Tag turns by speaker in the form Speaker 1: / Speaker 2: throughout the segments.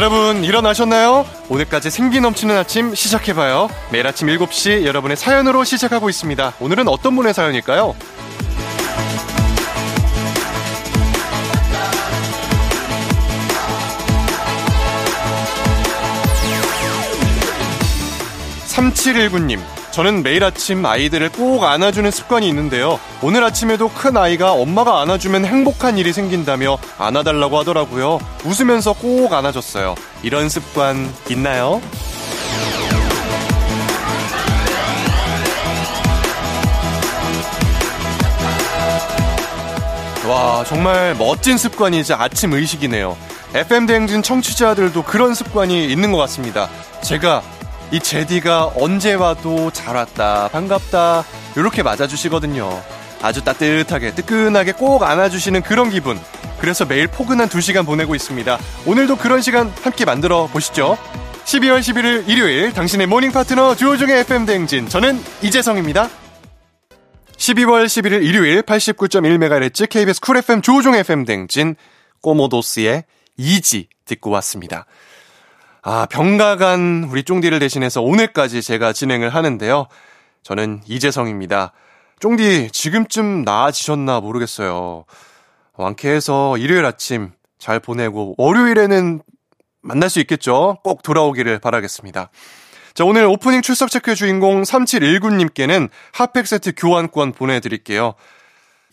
Speaker 1: 여러분 일어나셨나요? 오늘까지 생기 넘치는 아침 시작해봐요. 매일 아침 7시 여러분의 사연으로 시작하고 있습니다. 오늘은 어떤 분의 사연일까요? 3719님, 저는 매일 아침 아이들을 꼭 안아주는 습관이 있는데요. 오늘 아침에도 큰 아이가 엄마가 안아주면 행복한 일이 생긴다며 안아달라고 하더라고요. 웃으면서 꼭 안아줬어요. 이런 습관 있나요? 와, 정말 멋진 습관이자 아침 의식이네요. FM대행진 청취자들도 그런 습관이 있는 것 같습니다. 제가 이 제디가 언제 와도 잘 왔다, 반갑다, 이렇게 맞아주시거든요. 아주 따뜻하게, 뜨끈하게 꼭 안아주시는 그런 기분. 그래서 매일 포근한 두 시간 보내고 있습니다. 오늘도 그런 시간 함께 만들어 보시죠. 12월 11일 일요일 당신의 morning 파트너 조우종의 FM대행진. 저는 이재성입니다. 12월 11일 일요일 89.1MHz KBS 쿨 FM 조우종 FM대행진 코모도스의 Easy 듣고 왔습니다. 아, 병가간 우리 쫑디를 대신해서 오늘까지 제가 진행을 하는데요. 저는 이재성입니다. 쫑디, 지금쯤 나아지셨나 모르겠어요. 완쾌해서 일요일 아침 잘 보내고, 월요일에는 만날 수 있겠죠? 꼭 돌아오기를 바라겠습니다. 자, 오늘 오프닝 출석 체크 주인공 3719님께는 핫팩 세트 교환권 보내드릴게요.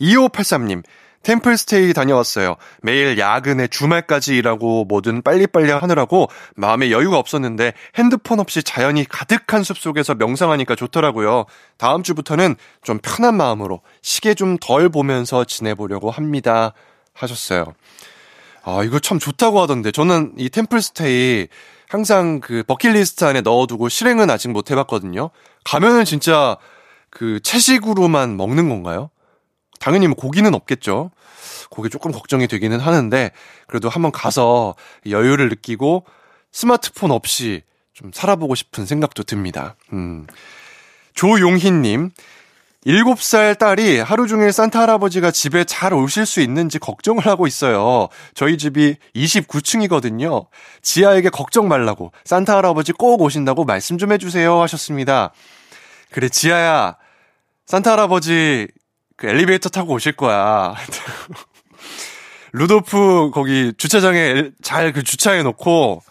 Speaker 1: 2583님, 템플스테이 다녀왔어요. 매일 야근에 주말까지 일하고 뭐든 빨리빨리 하느라고 마음에 여유가 없었는데 핸드폰 없이 자연이 가득한 숲 속에서 명상하니까 좋더라고요. 다음 주부터는 좀 편한 마음으로 시계 좀 덜 보면서 지내보려고 합니다. 하셨어요. 아, 이거 참 좋다고 하던데. 저는 이 템플스테이 항상 그 버킷리스트 안에 넣어두고 실행은 아직 못 해봤거든요. 가면은 진짜 그 채식으로만 먹는 건가요? 당연히 뭐 고기는 없겠죠. 고기 조금 걱정이 되기는 하는데 그래도 한번 가서 여유를 느끼고 스마트폰 없이 좀 살아보고 싶은 생각도 듭니다. 음. 조용희님, 7살 딸이 하루 종일 산타 할아버지가 집에 잘 오실 수 있는지 걱정을 하고 있어요. 저희 집이 29층이거든요. 지아에게 걱정 말라고 산타 할아버지 꼭 오신다고 말씀 좀 해주세요 하셨습니다. 그래, 지아야. 산타 할아버지 그 엘리베이터 타고 오실 거야. 루도프 거기 주차장에 잘 그 주차해 놓고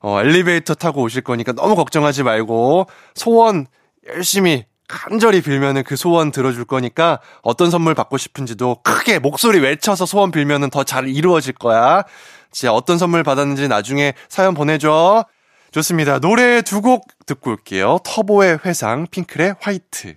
Speaker 1: 어 엘리베이터 타고 오실 거니까 너무 걱정하지 말고 소원 열심히 간절히 빌면은 그 소원 들어줄 거니까 어떤 선물 받고 싶은지도 크게 목소리 외쳐서 소원 빌면은 더 잘 이루어질 거야. 진짜 어떤 선물 받았는지 나중에 사연 보내줘. 좋습니다. 노래 두 곡 듣고 올게요. 터보의 회상, 핑클의 화이트.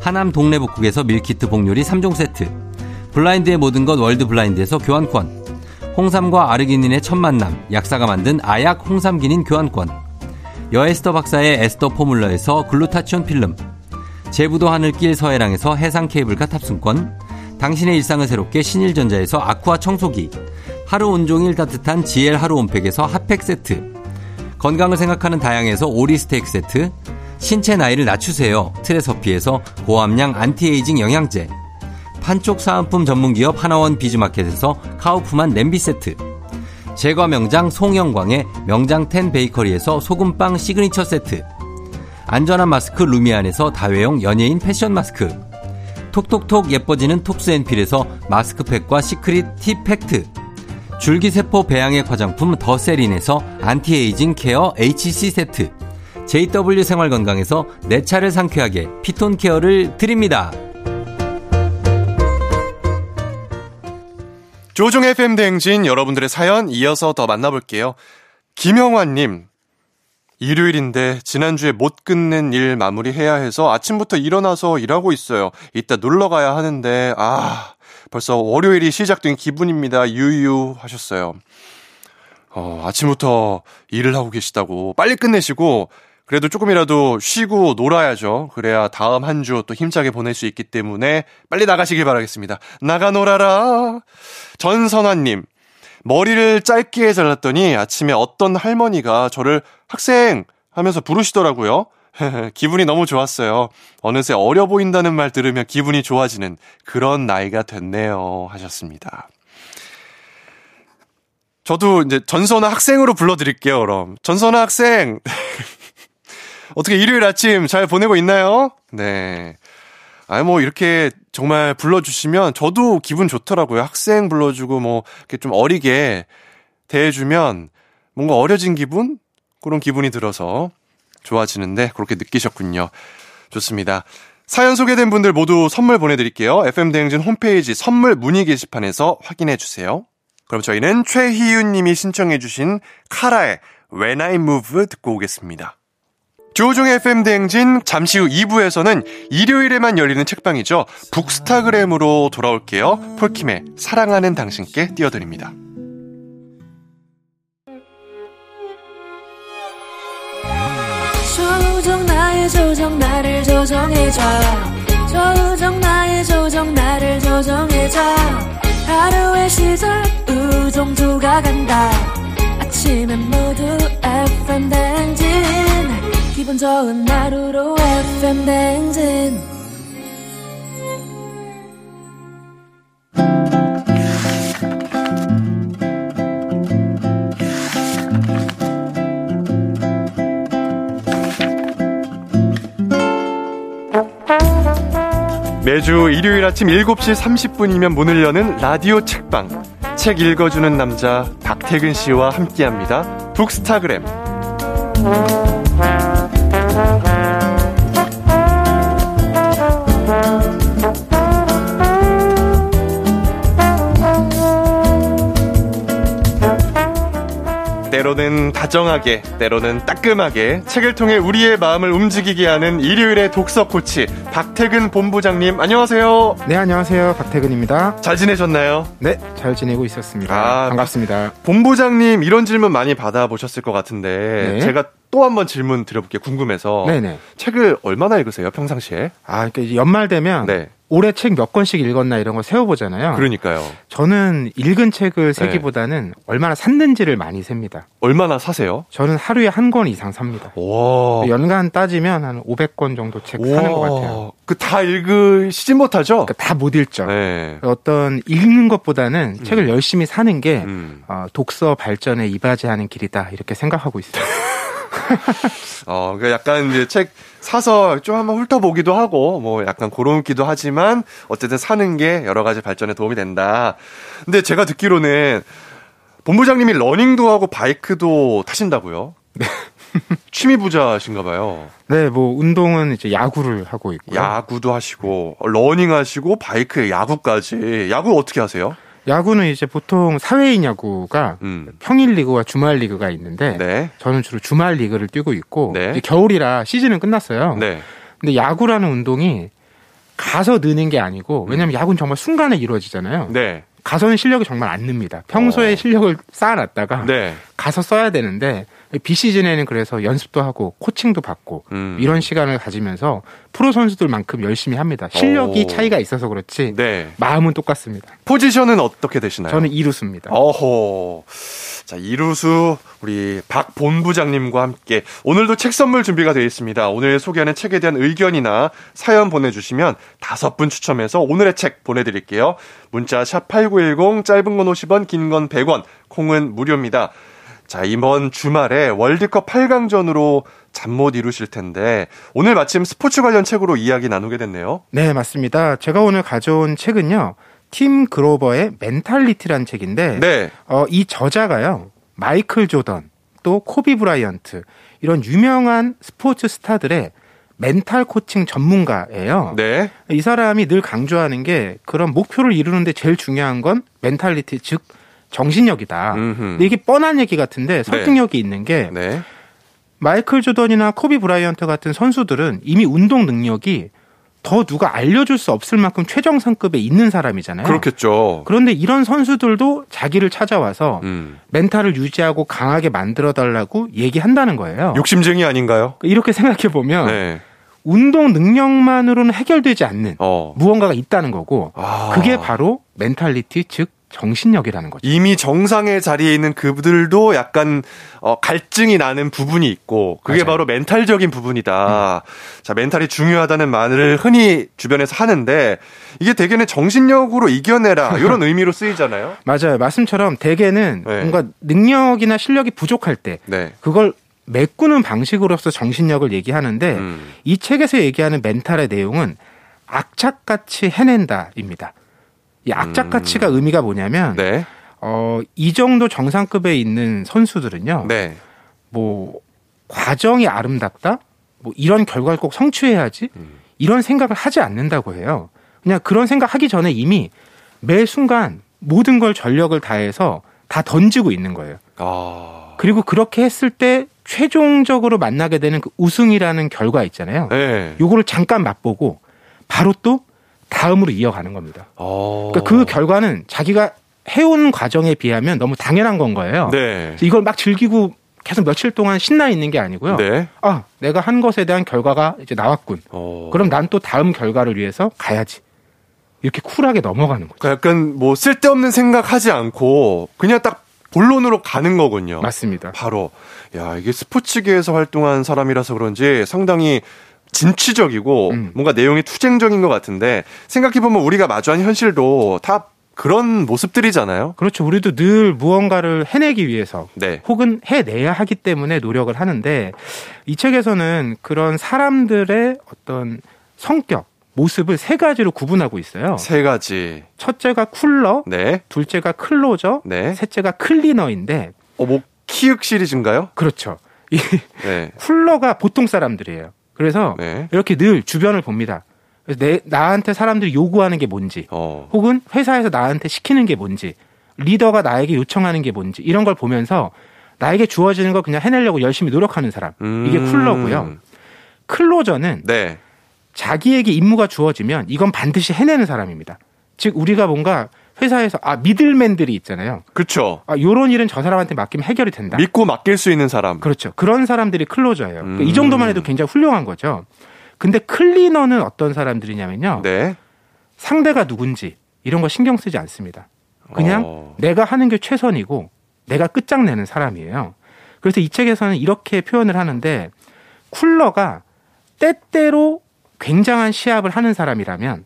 Speaker 2: 하남 동래복국에서 밀키트 복요리 3종 세트, 블라인드의 모든 것 월드 블라인드에서 교환권, 홍삼과 아르기닌의 첫 만남, 약사가 만든 아약 홍삼기닌 교환권, 여에스터 박사의 에스터 포뮬러에서 글루타치온 필름, 제부도 하늘길 서해랑에서 해상 케이블카 탑승권, 당신의 일상을 새롭게 신일전자에서 아쿠아 청소기, 하루 온종일 따뜻한 GL 하루 온팩에서 핫팩 세트, 건강을 생각하는 다향에서 오리 스테이크 세트, 신체 나이를 낮추세요. 트레서피에서 고함량 안티에이징 영양제. 판촉 사은품 전문기업 하나원 비즈마켓에서 카우프만 냄비 세트. 제과 명장 송영광의 명장 텐 베이커리에서 소금빵 시그니처 세트. 안전한 마스크 루미안에서 다회용 연예인 패션 마스크. 톡톡톡 예뻐지는 톡스앤필에서 마스크팩과 시크릿 티 팩트. 줄기세포 배양액 화장품 더세린에서 안티에이징 케어 HC 세트 JW 생활건강에서 내 차를 상쾌하게 피톤 케어를 드립니다.
Speaker 1: 조우종 FM 대행진 여러분들의 사연 이어서 더 만나볼게요. 김영환님, 일요일인데 지난주에 못 끝낸 일 마무리해야 해서 아침부터 일어나서 일하고 있어요. 이따 놀러 가야 하는데, 아, 벌써 월요일이 시작된 기분입니다. 유유 하셨어요. 어, 아침부터 일을 하고 계시다고 빨리 끝내시고 그래도 조금이라도 쉬고 놀아야죠. 그래야 다음 한 주 또 힘차게 보낼 수 있기 때문에 빨리 나가시길 바라겠습니다. 나가 놀아라. 전선화님. 머리를 짧게 잘랐더니 아침에 어떤 할머니가 저를 학생 하면서 부르시더라고요. 기분이 너무 좋았어요. 어느새 어려 보인다는 말 들으면 기분이 좋아지는 그런 나이가 됐네요. 하셨습니다. 저도 이제 전선아 학생으로 불러드릴게요, 그럼. 전선아 학생! 어떻게 일요일 아침 잘 보내고 있나요? 네. 아, 뭐, 이렇게 정말 불러주시면 저도 기분 좋더라고요. 학생 불러주고 뭐, 이렇게 좀 어리게 대해주면 뭔가 어려진 기분? 그런 기분이 들어서 좋아지는데 그렇게 느끼셨군요. 좋습니다. 사연 소개된 분들 모두 선물 보내드릴게요. FM대행진 홈페이지 선물 문의 게시판에서 확인해 주세요. 그럼 저희는 최희윤 님이 신청해주신 카라의 When I Move 듣고 오겠습니다. 조종의 FM대행진 잠시 후 2부에서는 일요일에만 열리는 책방이죠. 북스타그램으로 돌아올게요. 폴킴의 사랑하는 당신께 띄워드립니다.
Speaker 3: 조정 나의 조정 나를 조정해줘 조정 나의 조정 나를 조정해줘 하루의 시절 우정조가 간다 아침엔 모두 FM 댕진 기분 좋은 하루로 FM 댕진
Speaker 1: 매주 일요일 아침 7시 30분이면 문을 여는 라디오 책방. 책 읽어주는 남자 박태근 씨와 함께합니다. 북스타그램. 때로는 다정하게, 때로는 따끔하게 책을 통해 우리의 마음을 움직이게 하는 일요일의 독서 코치 박태근 본부장님 안녕하세요.
Speaker 4: 네, 안녕하세요. 박태근입니다.
Speaker 1: 잘 지내셨나요?
Speaker 4: 네, 잘 지내고 있었습니다.
Speaker 1: 아,
Speaker 4: 반갑습니다.
Speaker 1: 본부장님 이런 질문 많이 받아보셨을 것 같은데
Speaker 4: 네.
Speaker 1: 제가 또 한 번 질문 드려볼게요. 궁금해서
Speaker 4: 네네.
Speaker 1: 책을 얼마나 읽으세요? 평상시에?
Speaker 4: 아, 그러니까 연말 되면
Speaker 1: 네.
Speaker 4: 올해 책 몇 권씩 읽었나 이런 거 세워보잖아요.
Speaker 1: 그러니까요.
Speaker 4: 저는 읽은 책을
Speaker 1: 네.
Speaker 4: 세기보다는 얼마나 샀는지를 많이 셉니다.
Speaker 1: 얼마나 사세요?
Speaker 4: 저는 하루에 한 권 이상 삽니다.
Speaker 1: 와.
Speaker 4: 연간 따지면 한 500권 정도 책 사는 것 같아요.
Speaker 1: 그 다 읽으시진 못하죠?
Speaker 4: 그러니까 다못 읽죠.
Speaker 1: 네.
Speaker 4: 어떤 읽는 것보다는 책을 열심히 사는 게
Speaker 1: 음.
Speaker 4: 어, 독서 발전에 이바지하는 길이다 이렇게 생각하고 있어요.
Speaker 1: 어, 그 약간 이제 책 사서 좀 한번 훑어보기도 하고, 뭐 약간 고름기도 하지만, 어쨌든 사는 게 여러 가지 발전에 도움이 된다. 근데 제가 듣기로는, 본부장님이 러닝도 하고 바이크도 타신다고요? 네. 취미 부자신가 봐요.
Speaker 4: 네, 뭐 운동은 이제 야구를 하고 있고요.
Speaker 1: 야구도 하시고, 러닝 하시고, 바이크에 야구까지. 야구 어떻게 하세요?
Speaker 4: 야구는 이제 보통 사회인 야구가
Speaker 1: 음.
Speaker 4: 평일 리그와 주말 리그가 있는데
Speaker 1: 네.
Speaker 4: 저는 주로 주말 리그를 뛰고 있고
Speaker 1: 네.
Speaker 4: 이제 겨울이라 시즌은 끝났어요.
Speaker 1: 네.
Speaker 4: 근데 야구라는 운동이 가서 느는 게 아니고 왜냐면 야구는 정말 순간에 이루어지잖아요.
Speaker 1: 음. 네.
Speaker 4: 가서는 실력이 정말 안 늡니다. 평소에
Speaker 1: 어.
Speaker 4: 실력을 쌓아놨다가
Speaker 1: 네.
Speaker 4: 가서 써야 되는데 비시즌에는 그래서 연습도 하고 코칭도 받고
Speaker 1: 음.
Speaker 4: 이런 시간을 가지면서 프로 선수들만큼 열심히 합니다. 실력이
Speaker 1: 오.
Speaker 4: 차이가 있어서 그렇지
Speaker 1: 네.
Speaker 4: 마음은 똑같습니다.
Speaker 1: 포지션은 어떻게 되시나요?
Speaker 4: 저는 이루수입니다.
Speaker 1: 어호. 자, 이루수 우리 박 본부장님과 함께 오늘도 책 선물 준비가 되어 있습니다. 오늘 소개하는 책에 대한 의견이나 사연 보내주시면 다섯 분 추첨해서 오늘의 책 보내드릴게요. 문자 샵 #8910 짧은 건 50원, 긴 건 100원, 콩은 무료입니다. 자, 이번 주말에 월드컵 8강전으로 잠 못 이루실 텐데 오늘 마침 스포츠 관련 책으로 이야기 나누게 됐네요.
Speaker 4: 네, 맞습니다. 제가 오늘 가져온 책은요. 팀 그로버의 멘탈리티라는 책인데
Speaker 1: 네.
Speaker 4: 어, 이 저자가요. 마이클 조던 또 코비 브라이언트 이런 유명한 스포츠 스타들의 멘탈 코칭 전문가예요.
Speaker 1: 네.
Speaker 4: 이 사람이 늘 강조하는 게 그런 목표를 이루는데 제일 중요한 건 멘탈리티 즉 정신력이다. 근데 이게 뻔한 얘기 같은데 설득력이 있는 게
Speaker 1: 네.
Speaker 4: 마이클 조던이나 코비 브라이언트 같은 선수들은 이미 운동 능력이 더 누가 알려줄 수 없을 만큼 최정상급에 있는 사람이잖아요.
Speaker 1: 그렇겠죠.
Speaker 4: 그런데 이런 선수들도 자기를 찾아와서
Speaker 1: 음.
Speaker 4: 멘탈을 유지하고 강하게 만들어 달라고 얘기한다는 거예요.
Speaker 1: 욕심쟁이 아닌가요?
Speaker 4: 이렇게 생각해 보면
Speaker 1: 네.
Speaker 4: 운동 능력만으로는 해결되지 않는
Speaker 1: 어.
Speaker 4: 무언가가 있다는 거고
Speaker 1: 아.
Speaker 4: 그게 바로 멘탈리티 즉 정신력이라는 거죠.
Speaker 1: 이미 정상의 자리에 있는 그들도 약간 어, 갈증이 나는 부분이 있고 그게
Speaker 4: 맞아요. 음.
Speaker 1: 바로 멘탈적인 부분이다. 자, 멘탈이 중요하다는 말을 흔히 주변에서 하는데 이게 대개는 정신력으로 이겨내라 이런 의미로 쓰이잖아요.
Speaker 4: 맞아요. 말씀처럼 대개는
Speaker 1: 네.
Speaker 4: 뭔가 능력이나 실력이 부족할 때
Speaker 1: 네.
Speaker 4: 그걸 메꾸는 방식으로서 정신력을 얘기하는데
Speaker 1: 음.
Speaker 4: 이 책에서 얘기하는 멘탈의 내용은 악착같이 해낸다입니다. 이 악착같이가 의미가 뭐냐면
Speaker 1: 음. 네.
Speaker 4: 어, 이 정도 정상급에 있는 선수들은요.
Speaker 1: 네.
Speaker 4: 뭐 과정이 아름답다? 뭐 이런 결과를 꼭 성취해야지?
Speaker 1: 음.
Speaker 4: 이런 생각을 하지 않는다고 해요. 그냥 그런 생각하기 전에 이미 매 순간 모든 걸 전력을 다해서 다 던지고 있는 거예요.
Speaker 1: 아.
Speaker 4: 그리고 그렇게 했을 때 최종적으로 만나게 되는 그 우승이라는 결과 있잖아요.
Speaker 1: 네.
Speaker 4: 요거를 잠깐 맛보고 바로 또 다음으로 이어가는 겁니다.
Speaker 1: 어.
Speaker 4: 그러니까 그 결과는 자기가 해온 과정에 비하면 너무 당연한 건 거예요.
Speaker 1: 네.
Speaker 4: 이걸 막 즐기고 계속 며칠 동안 신나 있는 게 아니고요.
Speaker 1: 네.
Speaker 4: 아, 내가 한 것에 대한 결과가 이제 나왔군.
Speaker 1: 어.
Speaker 4: 그럼 난 또 다음 결과를 위해서 가야지. 이렇게 쿨하게 넘어가는 거죠.
Speaker 1: 그러니까 약간 뭐 쓸데없는 생각하지 않고 그냥 딱 본론으로 가는 거군요.
Speaker 4: 맞습니다.
Speaker 1: 바로 야 이게 스포츠계에서 활동한 사람이라서 그런지 상당히 진취적이고
Speaker 4: 음.
Speaker 1: 뭔가 내용이 투쟁적인 것 같은데 생각해 보면 우리가 마주한 현실도 다 그런 모습들이잖아요.
Speaker 4: 그렇죠. 우리도 늘 무언가를 해내기 위해서
Speaker 1: 네.
Speaker 4: 혹은 해내야 하기 때문에 노력을 하는데 이 책에서는 그런 사람들의 어떤 성격, 모습을 세 가지로 구분하고 있어요.
Speaker 1: 세 가지.
Speaker 4: 첫째가 쿨러,
Speaker 1: 네.
Speaker 4: 둘째가 클로저,
Speaker 1: 네.
Speaker 4: 셋째가 클리너인데
Speaker 1: 어, 뭐 키읔 시리즈인가요?
Speaker 4: 그렇죠. 이
Speaker 1: 네.
Speaker 4: 쿨러가 보통 사람들이에요. 그래서
Speaker 1: 네.
Speaker 4: 이렇게 늘 주변을 봅니다. 그래서 내, 나한테 사람들이 요구하는 게 뭔지,
Speaker 1: 어.
Speaker 4: 혹은 회사에서 나한테 시키는 게 뭔지, 리더가 나에게 요청하는 게 뭔지, 이런 걸 보면서 나에게 주어지는 거 그냥 해내려고 열심히 노력하는 사람. 이게
Speaker 1: 음.
Speaker 4: 쿨러고요. 클로저는
Speaker 1: 네.
Speaker 4: 자기에게 임무가 주어지면 이건 반드시 해내는 사람입니다. 즉, 우리가 뭔가 회사에서, 아, 미들맨들이 있잖아요.
Speaker 1: 그렇죠.
Speaker 4: 아, 요런 일은 저 사람한테 맡기면 해결이 된다.
Speaker 1: 믿고 맡길 수 있는 사람.
Speaker 4: 그렇죠. 그런 사람들이 클로저예요. 그러니까
Speaker 1: 음.
Speaker 4: 이 정도만 해도 굉장히 훌륭한 거죠. 근데 클리너는 어떤 사람들이냐면요.
Speaker 1: 네.
Speaker 4: 상대가 누군지 이런 거 신경 쓰지 않습니다. 그냥
Speaker 1: 어.
Speaker 4: 내가 하는 게 최선이고 내가 끝장내는 사람이에요. 그래서 이 책에서는 이렇게 표현을 하는데 쿨러가 때때로 굉장한 시합을 하는 사람이라면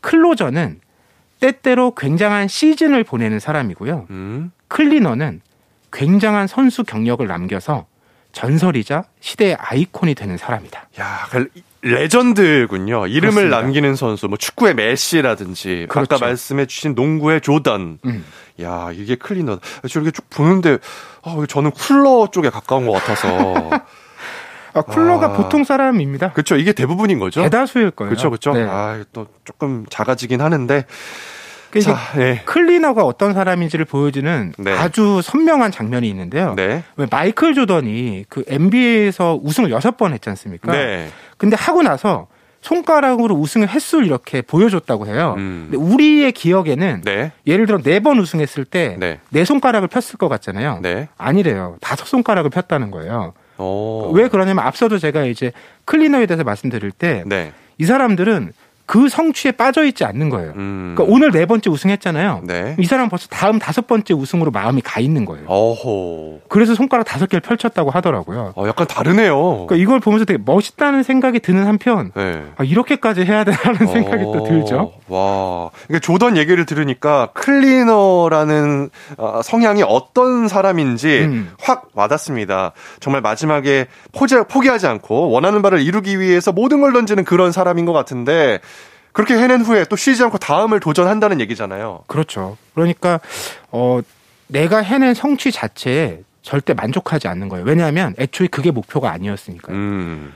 Speaker 4: 클로저는 때때로 굉장한 시즌을 보내는 사람이고요.
Speaker 1: 음.
Speaker 4: 클리너는 굉장한 선수 경력을 남겨서 전설이자 시대의 아이콘이 되는 사람이다.
Speaker 1: 야, 그 레전드군요. 이름을
Speaker 4: 그렇습니다.
Speaker 1: 남기는 선수, 뭐 축구의 메시라든지
Speaker 4: 그렇죠.
Speaker 1: 아까 말씀해주신 농구의 조던.
Speaker 4: 음.
Speaker 1: 야, 이게 클리너. 저렇게 쭉 보는데, 아, 왜 저는 쿨러 쪽에 가까운 것 같아서.
Speaker 4: 아, 쿨러가
Speaker 1: 아.
Speaker 4: 보통 사람입니다.
Speaker 1: 그렇죠. 이게 대부분인 거죠.
Speaker 4: 대다수일 거예요.
Speaker 1: 그렇죠, 그렇죠.
Speaker 4: 네.
Speaker 1: 아, 또 조금 작아지긴 하는데.
Speaker 4: 그러니까
Speaker 1: 자, 네.
Speaker 4: 클리너가 어떤 사람인지를 보여주는
Speaker 1: 네.
Speaker 4: 아주 선명한 장면이 있는데요.
Speaker 1: 네.
Speaker 4: 왜 마이클 조던이 그 NBA에서 우승을 여섯 번 했지 않습니까?
Speaker 1: 네.
Speaker 4: 근데 하고 나서 손가락으로 우승의 횟수를 이렇게 보여줬다고 해요.
Speaker 1: 음.
Speaker 4: 근데 우리의 기억에는
Speaker 1: 네.
Speaker 4: 예를 들어 네 번 우승했을 때네
Speaker 1: 네.
Speaker 4: 손가락을 폈을 것 같잖아요.
Speaker 1: 네.
Speaker 4: 아니래요. 다섯 손가락을 폈다는 거예요.
Speaker 1: 어.
Speaker 4: 왜 그러냐면 앞서도 제가 이제 클리너에 대해서 말씀드릴 때이
Speaker 1: 네.
Speaker 4: 사람들은 그 성취에 빠져 있지 않는 거예요.
Speaker 1: 음.
Speaker 4: 그러니까 오늘 네 번째 우승했잖아요.
Speaker 1: 네.
Speaker 4: 이 사람 은 벌써 다음 다섯 번째 우승으로 마음이 가 있는 거예요.
Speaker 1: 어호.
Speaker 4: 그래서 손가락 다섯 개를 펼쳤다고 하더라고요.
Speaker 1: 어, 약간 다르네요.
Speaker 4: 그러니까 이걸 보면서 되게 멋있다는 생각이 드는 한편
Speaker 1: 네.
Speaker 4: 아, 이렇게까지 해야 되나는 생각이 또
Speaker 1: 어,
Speaker 4: 들죠.
Speaker 1: 와. 그러니까 조던 얘기를 들으니까 클리너라는 어, 성향이 어떤 사람인지
Speaker 4: 음.
Speaker 1: 확 와닿습니다. 정말 마지막에 포기, 포기하지 않고 원하는 바를 이루기 위해서 모든 걸 던지는 그런 사람인 것 같은데 그렇게 해낸 후에 또 쉬지 않고 다음을 도전한다는 얘기잖아요.
Speaker 4: 그렇죠. 그러니까 어 내가 해낸 성취 자체에 절대 만족하지 않는 거예요. 왜냐하면 애초에 그게 목표가 아니었으니까요.
Speaker 1: 음.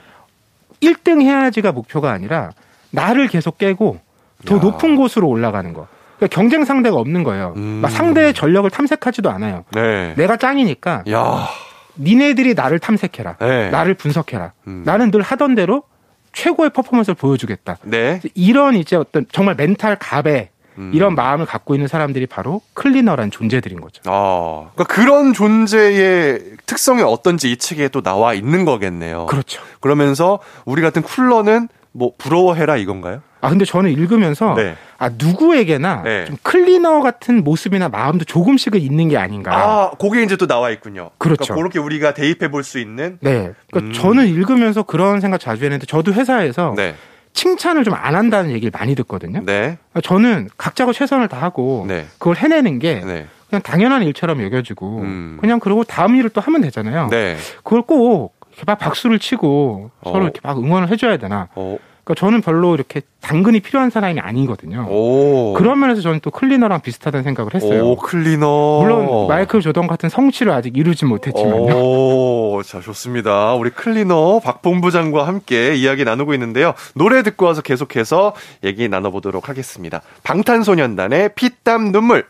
Speaker 4: 1등 해야지가 목표가 아니라 나를 계속 깨고 더
Speaker 1: 야.
Speaker 4: 높은 곳으로 올라가는 거. 그러니까 경쟁 상대가 없는 거예요.
Speaker 1: 음.
Speaker 4: 막 상대의 전력을 탐색하지도 않아요.
Speaker 1: 네.
Speaker 4: 내가 짱이니까
Speaker 1: 야.
Speaker 4: 니네들이 나를 탐색해라.
Speaker 1: 네.
Speaker 4: 나를 분석해라.
Speaker 1: 음.
Speaker 4: 나는 늘 하던 대로 최고의 퍼포먼스를 보여주겠다.
Speaker 1: 네.
Speaker 4: 이런 이제 어떤 정말 멘탈 갑에
Speaker 1: 음.
Speaker 4: 이런 마음을 갖고 있는 사람들이 바로 클리너란 존재들인 거죠.
Speaker 1: 아, 그러니까 그런 존재의 특성이 어떤지 이 책에 또 나와 있는 거겠네요.
Speaker 4: 그렇죠.
Speaker 1: 그러면서 우리 같은 쿨러는 뭐 부러워해라 이건가요?
Speaker 4: 아 근데 저는 읽으면서
Speaker 1: 네.
Speaker 4: 아 누구에게나
Speaker 1: 네.
Speaker 4: 좀 클리너 같은 모습이나 마음도 조금씩은 있는 게 아닌가.
Speaker 1: 아, 그게 이제 또 나와 있군요.
Speaker 4: 그렇죠.
Speaker 1: 그러니까 그렇게 우리가 대입해 볼 수 있는.
Speaker 4: 네. 그러니까
Speaker 1: 음.
Speaker 4: 저는 읽으면서 그런 생각 자주 했는데 저도 회사에서
Speaker 1: 네.
Speaker 4: 칭찬을 좀 안 한다는 얘기를 많이 듣거든요.
Speaker 1: 네.
Speaker 4: 저는 각자가 최선을 다하고
Speaker 1: 네.
Speaker 4: 그걸 해내는 게
Speaker 1: 네.
Speaker 4: 그냥 당연한 일처럼 여겨지고
Speaker 1: 음.
Speaker 4: 그냥 그러고 다음 일을 또 하면 되잖아요.
Speaker 1: 네.
Speaker 4: 그걸 꼭 이렇게 막 박수를 치고
Speaker 1: 어.
Speaker 4: 서로 이렇게 막 응원을 해줘야 되나.
Speaker 1: 어,
Speaker 4: 그러니까 저는 별로 이렇게 당근이 필요한 사람이 아니거든요.
Speaker 1: 오.
Speaker 4: 그런 면에서 저는 또 클리너랑 비슷하다는 생각을 했어요.
Speaker 1: 오, 클리너.
Speaker 4: 물론 마이클 조던 같은 성취를 아직 이루지 못했지만요.
Speaker 1: 오, 자, 좋습니다. 우리 클리너 박 본부장과 함께 이야기 나누고 있는데요. 노래 듣고 와서 계속해서 얘기 나눠보도록 하겠습니다. 방탄소년단의 피땀 눈물.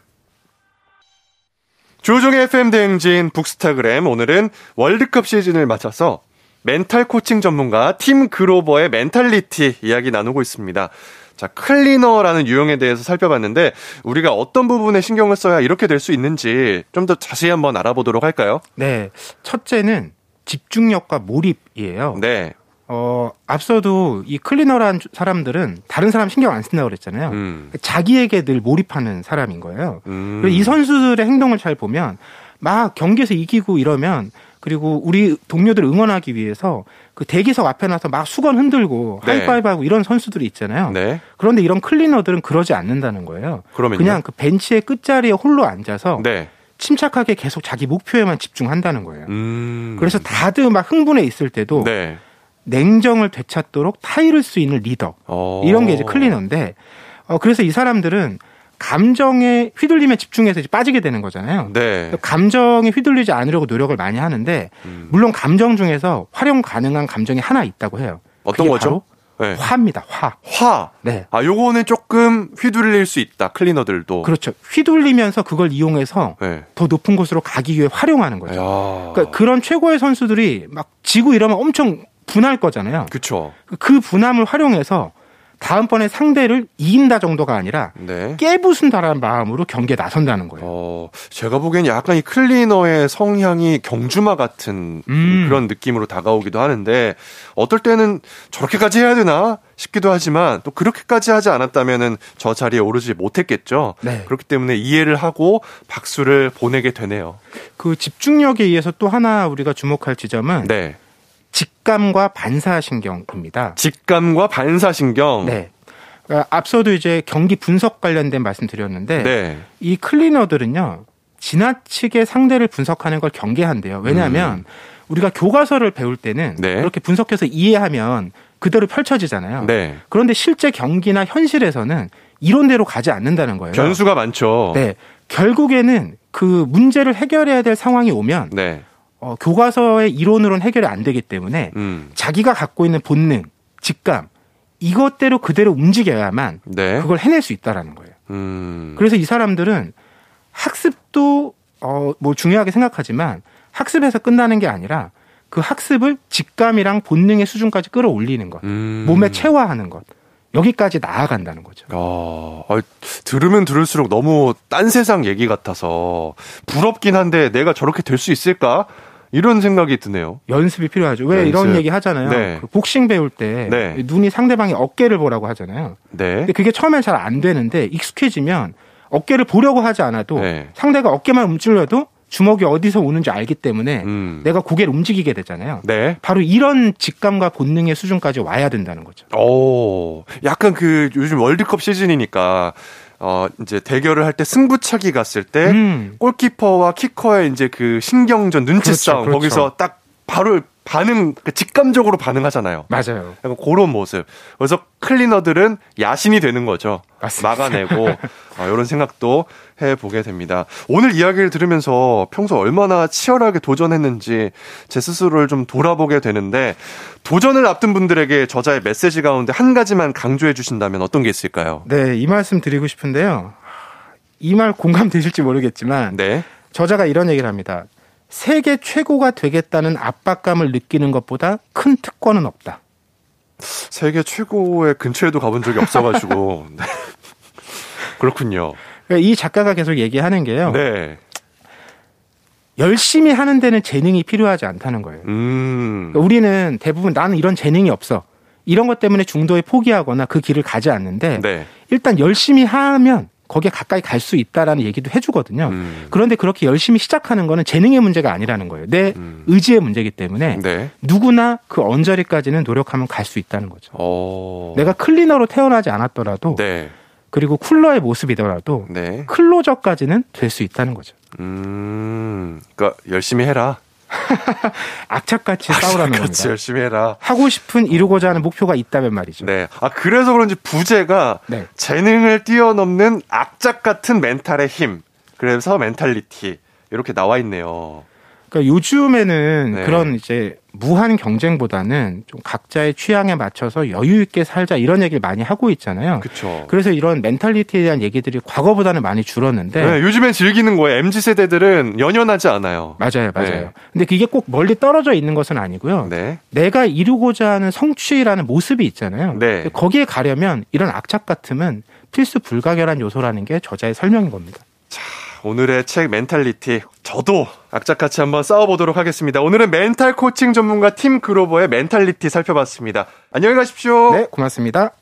Speaker 1: 조우종의 FM 대행진 북스타그램 오늘은 월드컵 시즌을 맞춰서 멘탈 코칭 전문가 팀 그로버의 멘탈리티 이야기 나누고 있습니다. 자, 클리너라는 유형에 대해서 살펴봤는데 우리가 어떤 부분에 신경을 써야 이렇게 될 수 있는지 좀 더 자세히 한번 알아보도록 할까요?
Speaker 4: 네. 첫째는 집중력과 몰입이에요.
Speaker 1: 네.
Speaker 4: 어, 앞서도 이 클리너란 사람들은 다른 사람 신경 안 쓴다고 그랬잖아요.
Speaker 1: 음.
Speaker 4: 자기에게 늘 몰입하는 사람인 거예요.
Speaker 1: 음.
Speaker 4: 이 선수들의 행동을 잘 보면 막 경기에서 이기고 이러면 그리고 우리 동료들 응원하기 위해서 그 대기석 앞에 나서 막 수건 흔들고
Speaker 1: 네.
Speaker 4: 하이파이브하고 이런 선수들이 있잖아요.
Speaker 1: 네.
Speaker 4: 그런데 이런 클리너들은 그러지 않는다는 거예요.
Speaker 1: 그러면요?
Speaker 4: 그냥 그 벤치의 끝자리에 홀로 앉아서
Speaker 1: 네.
Speaker 4: 침착하게 계속 자기 목표에만 집중한다는 거예요.
Speaker 1: 음.
Speaker 4: 그래서 다들 막 흥분해 있을 때도
Speaker 1: 네.
Speaker 4: 냉정을 되찾도록 타이를 수 있는 리더
Speaker 1: 어.
Speaker 4: 이런 게 이제 클리너인데 어 그래서 이 사람들은 감정에 휘둘림에 집중해서 이제 빠지게 되는 거잖아요.
Speaker 1: 네.
Speaker 4: 감정에 휘둘리지 않으려고 노력을 많이 하는데
Speaker 1: 음.
Speaker 4: 물론 감정 중에서 활용 가능한 감정이 하나 있다고 해요.
Speaker 1: 어떤 거죠? 네.
Speaker 4: 화입니다. 화.
Speaker 1: 화.
Speaker 4: 네.
Speaker 1: 아, 요거는 조금 휘둘릴 수 있다. 클리너들도.
Speaker 4: 그렇죠. 휘둘리면서 그걸 이용해서
Speaker 1: 네.
Speaker 4: 더 높은 곳으로 가기 위해 활용하는 거죠.
Speaker 1: 야.
Speaker 4: 그러니까 그런 최고의 선수들이 막 지고 이러면 엄청 분할 거잖아요.
Speaker 1: 그쵸.
Speaker 4: 그 분함을 활용해서 다음번에 상대를 이긴다 정도가 아니라
Speaker 1: 네.
Speaker 4: 깨부순다라는 마음으로 경기에 나선다는 거예요.
Speaker 1: 어, 제가 보기엔 약간 이 클리너의 성향이 경주마 같은
Speaker 4: 음.
Speaker 1: 그런 느낌으로 다가오기도 하는데 어떨 때는 저렇게까지 해야 되나 싶기도 하지만 또 그렇게까지 하지 않았다면은 저 자리에 오르지 못했겠죠.
Speaker 4: 네.
Speaker 1: 그렇기 때문에 이해를 하고 박수를 보내게 되네요.
Speaker 4: 그 집중력에 의해서 또 하나 우리가 주목할 지점은
Speaker 1: 네.
Speaker 4: 직감과 반사신경입니다.
Speaker 1: 직감과 반사신경.
Speaker 4: 네. 그러니까 앞서도 이제 경기 분석 관련된 말씀 드렸는데
Speaker 1: 네.
Speaker 4: 이 클리너들은요 지나치게 상대를 분석하는 걸 경계한대요. 왜냐하면 우리가 교과서를 배울 때는
Speaker 1: 음. 네.
Speaker 4: 그렇게 분석해서 이해하면 그대로 펼쳐지잖아요.
Speaker 1: 네.
Speaker 4: 그런데 실제 경기나 현실에서는 이론대로 가지 않는다는 거예요.
Speaker 1: 변수가 많죠.
Speaker 4: 네. 결국에는 그 문제를 해결해야 될 상황이 오면
Speaker 1: 네.
Speaker 4: 어, 교과서의 이론으로는 해결이 안 되기 때문에
Speaker 1: 음.
Speaker 4: 자기가 갖고 있는 본능, 직감 이것대로 그대로 움직여야만
Speaker 1: 네.
Speaker 4: 그걸 해낼 수 있다라는 거예요.
Speaker 1: 음.
Speaker 4: 그래서 이 사람들은 학습도 어, 뭐 중요하게 생각하지만 학습에서 끝나는 게 아니라 그 학습을 직감이랑 본능의 수준까지 끌어올리는 것,
Speaker 1: 음.
Speaker 4: 몸에 체화하는 것 여기까지 나아간다는 거죠.
Speaker 1: 아, 아, 들으면 들을수록 너무 딴 세상 얘기 같아서 부럽긴 한데 내가 저렇게 될 수 있을까? 이런 생각이 드네요.
Speaker 4: 연습이 필요하죠. 왜
Speaker 1: 연습.
Speaker 4: 이런 얘기 하잖아요.
Speaker 1: 네.
Speaker 4: 그 복싱 배울 때
Speaker 1: 네.
Speaker 4: 눈이 상대방의 어깨를 보라고 하잖아요.
Speaker 1: 네.
Speaker 4: 근데 그게 처음엔 잘 안 되는데 익숙해지면 어깨를 보려고 하지 않아도
Speaker 1: 네.
Speaker 4: 상대가 어깨만 움찔려도 주먹이 어디서 오는지 알기 때문에
Speaker 1: 음.
Speaker 4: 내가 고개를 움직이게 되잖아요.
Speaker 1: 네.
Speaker 4: 바로 이런 직감과 본능의 수준까지 와야 된다는 거죠.
Speaker 1: 오, 약간 그 요즘 월드컵 시즌이니까 어 이제 대결을 할 때 승부차기 갔을 때
Speaker 4: 음.
Speaker 1: 골키퍼와 키커의 이제 그 신경전 눈치
Speaker 4: 그렇죠,
Speaker 1: 싸움
Speaker 4: 그렇죠.
Speaker 1: 거기서 딱 바로 반응 그 직감적으로 반응하잖아요.
Speaker 4: 맞아요.
Speaker 1: 약간 그런 모습. 그래서 클리너들은 야신이 되는 거죠.
Speaker 4: 맞습니다.
Speaker 1: 막아내고 어, 이런 생각도 해 보게 됩니다. 오늘 이야기를 들으면서 평소 얼마나 치열하게 도전했는지 제 스스로를 좀 돌아보게 되는데 도전을 앞둔 분들에게 저자의 메시지 가운데 한 가지만 강조해 주신다면 어떤 게 있을까요?
Speaker 4: 네, 이 말씀 드리고 싶은데요. 이 말 공감되실지 모르겠지만
Speaker 1: 네.
Speaker 4: 저자가 이런 얘기를 합니다. 세계 최고가 되겠다는 압박감을 느끼는 것보다 큰 특권은 없다.
Speaker 1: 세계 최고의 근처에도 가본 적이 없어가지고 네. 그렇군요.
Speaker 4: 그러니까 이 작가가 계속 얘기하는 게요.
Speaker 1: 네.
Speaker 4: 열심히 하는 데는 재능이 필요하지 않다는 거예요.
Speaker 1: 음.
Speaker 4: 그러니까 우리는 대부분 나는 이런 재능이 없어. 이런 것 때문에 중도에 포기하거나 그 길을 가지 않는데
Speaker 1: 네.
Speaker 4: 일단 열심히 하면 거기에 가까이 갈 수 있다라는 얘기도 해주거든요.
Speaker 1: 음.
Speaker 4: 그런데 그렇게 열심히 시작하는 거는 재능의 문제가 아니라는 거예요. 내
Speaker 1: 음.
Speaker 4: 의지의 문제이기 때문에
Speaker 1: 네.
Speaker 4: 누구나 그 언저리까지는 노력하면 갈 수 있다는 거죠.
Speaker 1: 어.
Speaker 4: 내가 클리너로 태어나지 않았더라도
Speaker 1: 네.
Speaker 4: 그리고 쿨러의 모습이더라도
Speaker 1: 네.
Speaker 4: 클로저까지는 될 수 있다는 거죠.
Speaker 1: 음. 그러니까 열심히 해라.
Speaker 4: 악착같이 싸우라는
Speaker 1: 같이
Speaker 4: 겁니다.
Speaker 1: 열심히 해라.
Speaker 4: 하고 싶은 이루고자 하는 목표가 있다면 말이죠.
Speaker 1: 네. 아 그래서 그런지 부제가
Speaker 4: 네.
Speaker 1: 재능을 뛰어넘는 악착 같은 멘탈의 힘. 그래서 멘탈리티 이렇게 나와 있네요.
Speaker 4: 그러니까 요즘에는
Speaker 1: 네.
Speaker 4: 그런 이제 무한 경쟁보다는 좀 각자의 취향에 맞춰서 여유 있게 살자 이런 얘기를 많이 하고 있잖아요.
Speaker 1: 그렇죠.
Speaker 4: 그래서 이런 멘탈리티에 대한 얘기들이 과거보다는 많이 줄었는데
Speaker 1: 네, 요즘엔 즐기는 거예요. MZ 세대들은 연연하지 않아요.
Speaker 4: 맞아요, 맞아요.
Speaker 1: 네.
Speaker 4: 근데 그게 꼭 멀리 떨어져 있는 것은 아니고요.
Speaker 1: 네.
Speaker 4: 내가 이루고자 하는 성취라는 모습이 있잖아요.
Speaker 1: 네.
Speaker 4: 거기에 가려면 이런 악착 같음은 필수 불가결한 요소라는 게 저자의 설명인 겁니다.
Speaker 1: 오늘의 책 멘탈리티 저도 악착같이 한번 싸워보도록 하겠습니다. 오늘은 멘탈 코칭 전문가 팀 그로버의 멘탈리티 살펴봤습니다. 안녕히 가십시오.
Speaker 4: 네, 고맙습니다.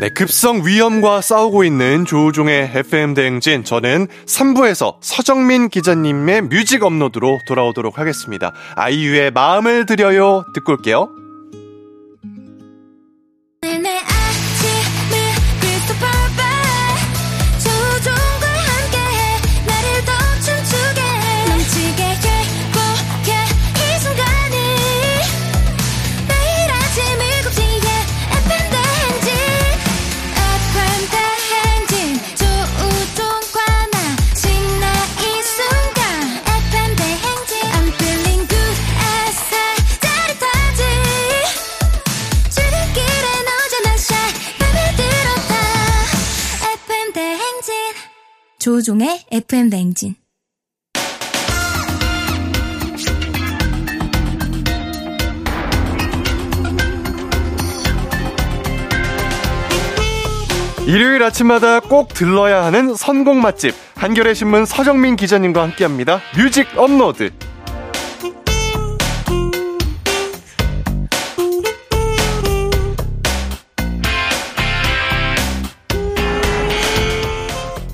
Speaker 1: 네, 급성 위험과 싸우고 있는 조우종의 FM 대행진. 저는 3부에서 서정민 기자님의 뮤직 업로드로 돌아오도록 하겠습니다. 아이유의 마음을 드려요. 듣고 올게요.
Speaker 5: FM 대행진
Speaker 1: 일요일 아침마다 꼭 들러야 하는 선곡 맛집. 한겨레 신문 서정민 기자님과 함께 합니다. 뮤직 업로드.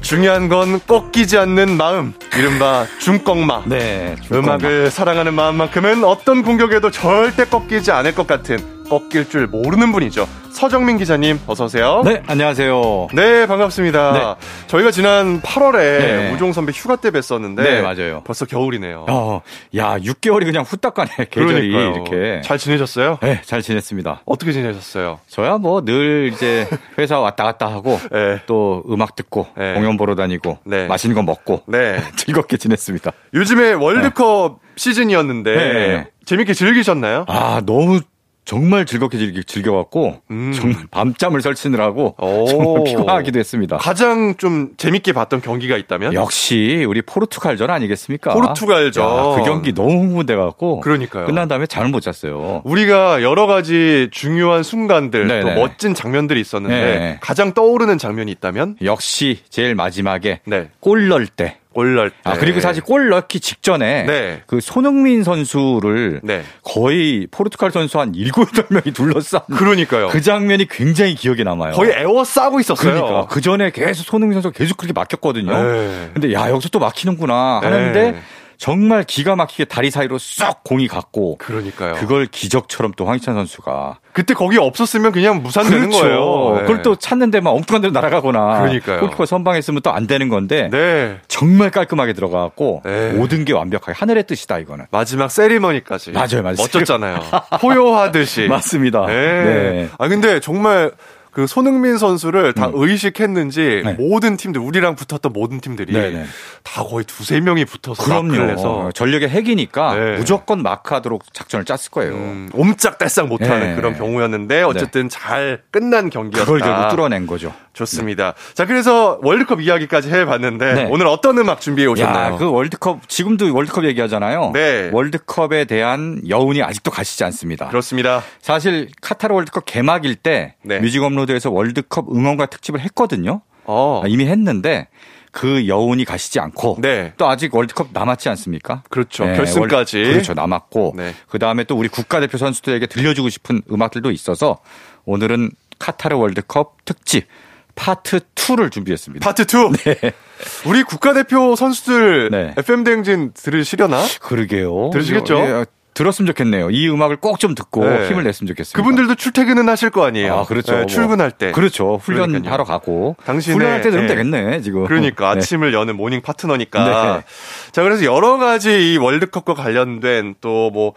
Speaker 1: 중요한 건 꺾이지 않는 마음. 이른바 중꺾마.
Speaker 6: 네.
Speaker 1: 음악을 사랑하는 마음만큼은 어떤 공격에도 절대 꺾이지 않을 것 같은 꺾일 줄 모르는 분이죠. 서정민 기자님, 어서 오세요.
Speaker 6: 네, 안녕하세요.
Speaker 1: 네, 반갑습니다.
Speaker 6: 네.
Speaker 1: 저희가 지난 8월에
Speaker 6: 네.
Speaker 1: 우종 선배 휴가 때 뵀었는데
Speaker 6: 네, 맞아요.
Speaker 1: 벌써 겨울이네요.
Speaker 6: 어, 야, 6개월이 그냥 후딱 가네, 계절이.
Speaker 1: 그러니까요.
Speaker 6: 이렇게.
Speaker 1: 잘 지내셨어요?
Speaker 6: 네, 잘 지냈습니다.
Speaker 1: 어떻게 지내셨어요?
Speaker 6: 저야 뭐 늘 이제 회사 왔다 갔다 하고
Speaker 1: 네.
Speaker 6: 또 음악 듣고
Speaker 1: 네.
Speaker 6: 공연 보러 다니고
Speaker 1: 네.
Speaker 6: 맛있는 거 먹고
Speaker 1: 네.
Speaker 6: 즐겁게 지냈습니다.
Speaker 1: 요즘에 월드컵 시즌이었는데
Speaker 6: 네.
Speaker 1: 재밌게 즐기셨나요?
Speaker 6: 아, 너무 정말 즐겁게 즐기, 즐겨갖고
Speaker 1: 음.
Speaker 6: 정말 밤잠을 설치느라고
Speaker 1: 오.
Speaker 6: 정말 피곤하기도 했습니다.
Speaker 1: 가장 좀 재밌게 봤던 경기가 있다면?
Speaker 6: 역시 우리 포르투갈전 아니겠습니까?
Speaker 1: 포르투갈전.
Speaker 6: 야, 그 경기 너무 흥분돼갖고
Speaker 1: 그러니까요.
Speaker 6: 끝난 다음에 잠을 못 잤어요.
Speaker 1: 우리가 여러 가지 중요한 순간들 또
Speaker 6: 네네.
Speaker 1: 멋진 장면들이 있었는데
Speaker 6: 네.
Speaker 1: 가장 떠오르는 장면이 있다면
Speaker 6: 역시 제일 마지막에
Speaker 1: 네.
Speaker 6: 골 넣을 때.
Speaker 1: 골 넣을 때.
Speaker 6: 아, 그리고 사실 골 넣기 직전에
Speaker 1: 네.
Speaker 6: 그 손흥민 선수를
Speaker 1: 네.
Speaker 6: 거의 포르투갈 선수 한 7, 8명이 둘러싼
Speaker 1: 그러니까요.
Speaker 6: 그 장면이 굉장히 기억에 남아요.
Speaker 1: 거의 에워싸고 있었어요.
Speaker 6: 그러니까 그 전에 계속 손흥민 선수가 계속 그렇게 막혔거든요.
Speaker 1: 네.
Speaker 6: 근데 야 여기서 또 막히는구나 하는데
Speaker 1: 네.
Speaker 6: 정말 기가 막히게 다리 사이로 쏙 공이 갔고
Speaker 1: 그러니까요.
Speaker 6: 그걸 기적처럼 또 황희찬 선수가
Speaker 1: 그때 거기 없었으면 그냥 무산되는 거예요. 네.
Speaker 6: 그걸 또 찾는데 막 엉뚱한 데로 날아가거나
Speaker 1: 그러니까요.
Speaker 6: 골키퍼 선방했으면 또 안 되는 건데
Speaker 1: 네.
Speaker 6: 정말 깔끔하게 들어가고
Speaker 1: 네.
Speaker 6: 모든 게 완벽하게 하늘의 뜻이다 이거는.
Speaker 1: 마지막 세리머니까지.
Speaker 6: 맞아요, 맞아요.
Speaker 1: 멋졌잖아요. 포효하듯이.
Speaker 6: 맞습니다.
Speaker 1: 네.
Speaker 6: 네.
Speaker 1: 아 근데 정말 그 손흥민 선수를 다
Speaker 6: 음.
Speaker 1: 의식했는지
Speaker 6: 네.
Speaker 1: 모든 팀들 우리랑 붙었던 모든 팀들이
Speaker 6: 네네.
Speaker 1: 다 거의 두세 명이 붙어서
Speaker 6: 그럼요.
Speaker 1: 해서
Speaker 6: 전력의 핵이니까
Speaker 1: 네.
Speaker 6: 무조건 마크하도록 작전을 짰을 거예요.
Speaker 1: 음, 옴짝달싹 못하는
Speaker 6: 네.
Speaker 1: 그런 경우였는데 어쨌든 잘 끝난 경기였다.
Speaker 6: 그걸 결국 뚫어낸 거죠.
Speaker 1: 좋습니다. 자 그래서 월드컵 이야기까지 해봤는데
Speaker 6: 네.
Speaker 1: 오늘 어떤 음악 준비해 오셨나요?
Speaker 6: 야, 그 월드컵 지금도 월드컵 얘기하잖아요.
Speaker 1: 네.
Speaker 6: 월드컵에 대한 여운이 아직도 가시지 않습니다.
Speaker 1: 그렇습니다.
Speaker 6: 사실 카타르 월드컵 개막일 때
Speaker 1: 네.
Speaker 6: 뮤직 업로드 에서 월드컵 응원가 특집을 했거든요.
Speaker 1: 어,
Speaker 6: 아, 이미 했는데 그 여운이 가시지 않고
Speaker 1: 네.
Speaker 6: 또 아직 월드컵 남았지 않습니까?
Speaker 1: 그렇죠.
Speaker 6: 네,
Speaker 1: 결승까지.
Speaker 6: 월- 그렇죠. 남았고
Speaker 1: 네.
Speaker 6: 그 다음에 또 우리 국가대표 선수들에게 들려주고 싶은 음악들도 있어서 오늘은 카타르 월드컵 특집 파트 2를 준비했습니다.
Speaker 1: 파트 2. 우리 국가대표 선수들
Speaker 6: 네.
Speaker 1: FM 대행진 들으시려나?
Speaker 6: 그러게요.
Speaker 1: 들으시겠죠?
Speaker 6: 예, 들었으면 좋겠네요. 이 음악을 꼭 좀 듣고
Speaker 1: 네.
Speaker 6: 힘을 냈으면 좋겠습니다.
Speaker 1: 그분들도 출퇴근은 하실 거 아니에요.
Speaker 6: 아, 그렇죠.
Speaker 1: 네,
Speaker 6: 뭐.
Speaker 1: 출근할 때.
Speaker 6: 그렇죠.
Speaker 1: 그러니까요.
Speaker 6: 훈련하러 가고
Speaker 1: 당신의-
Speaker 6: 훈련할 때 들으면
Speaker 1: 네.
Speaker 6: 되겠네, 지금.
Speaker 1: 그러니까
Speaker 6: 네.
Speaker 1: 아침을 여는 모닝 파트너니까.
Speaker 6: 네.
Speaker 1: 자, 그래서 여러 가지 이 월드컵과 관련된 또 뭐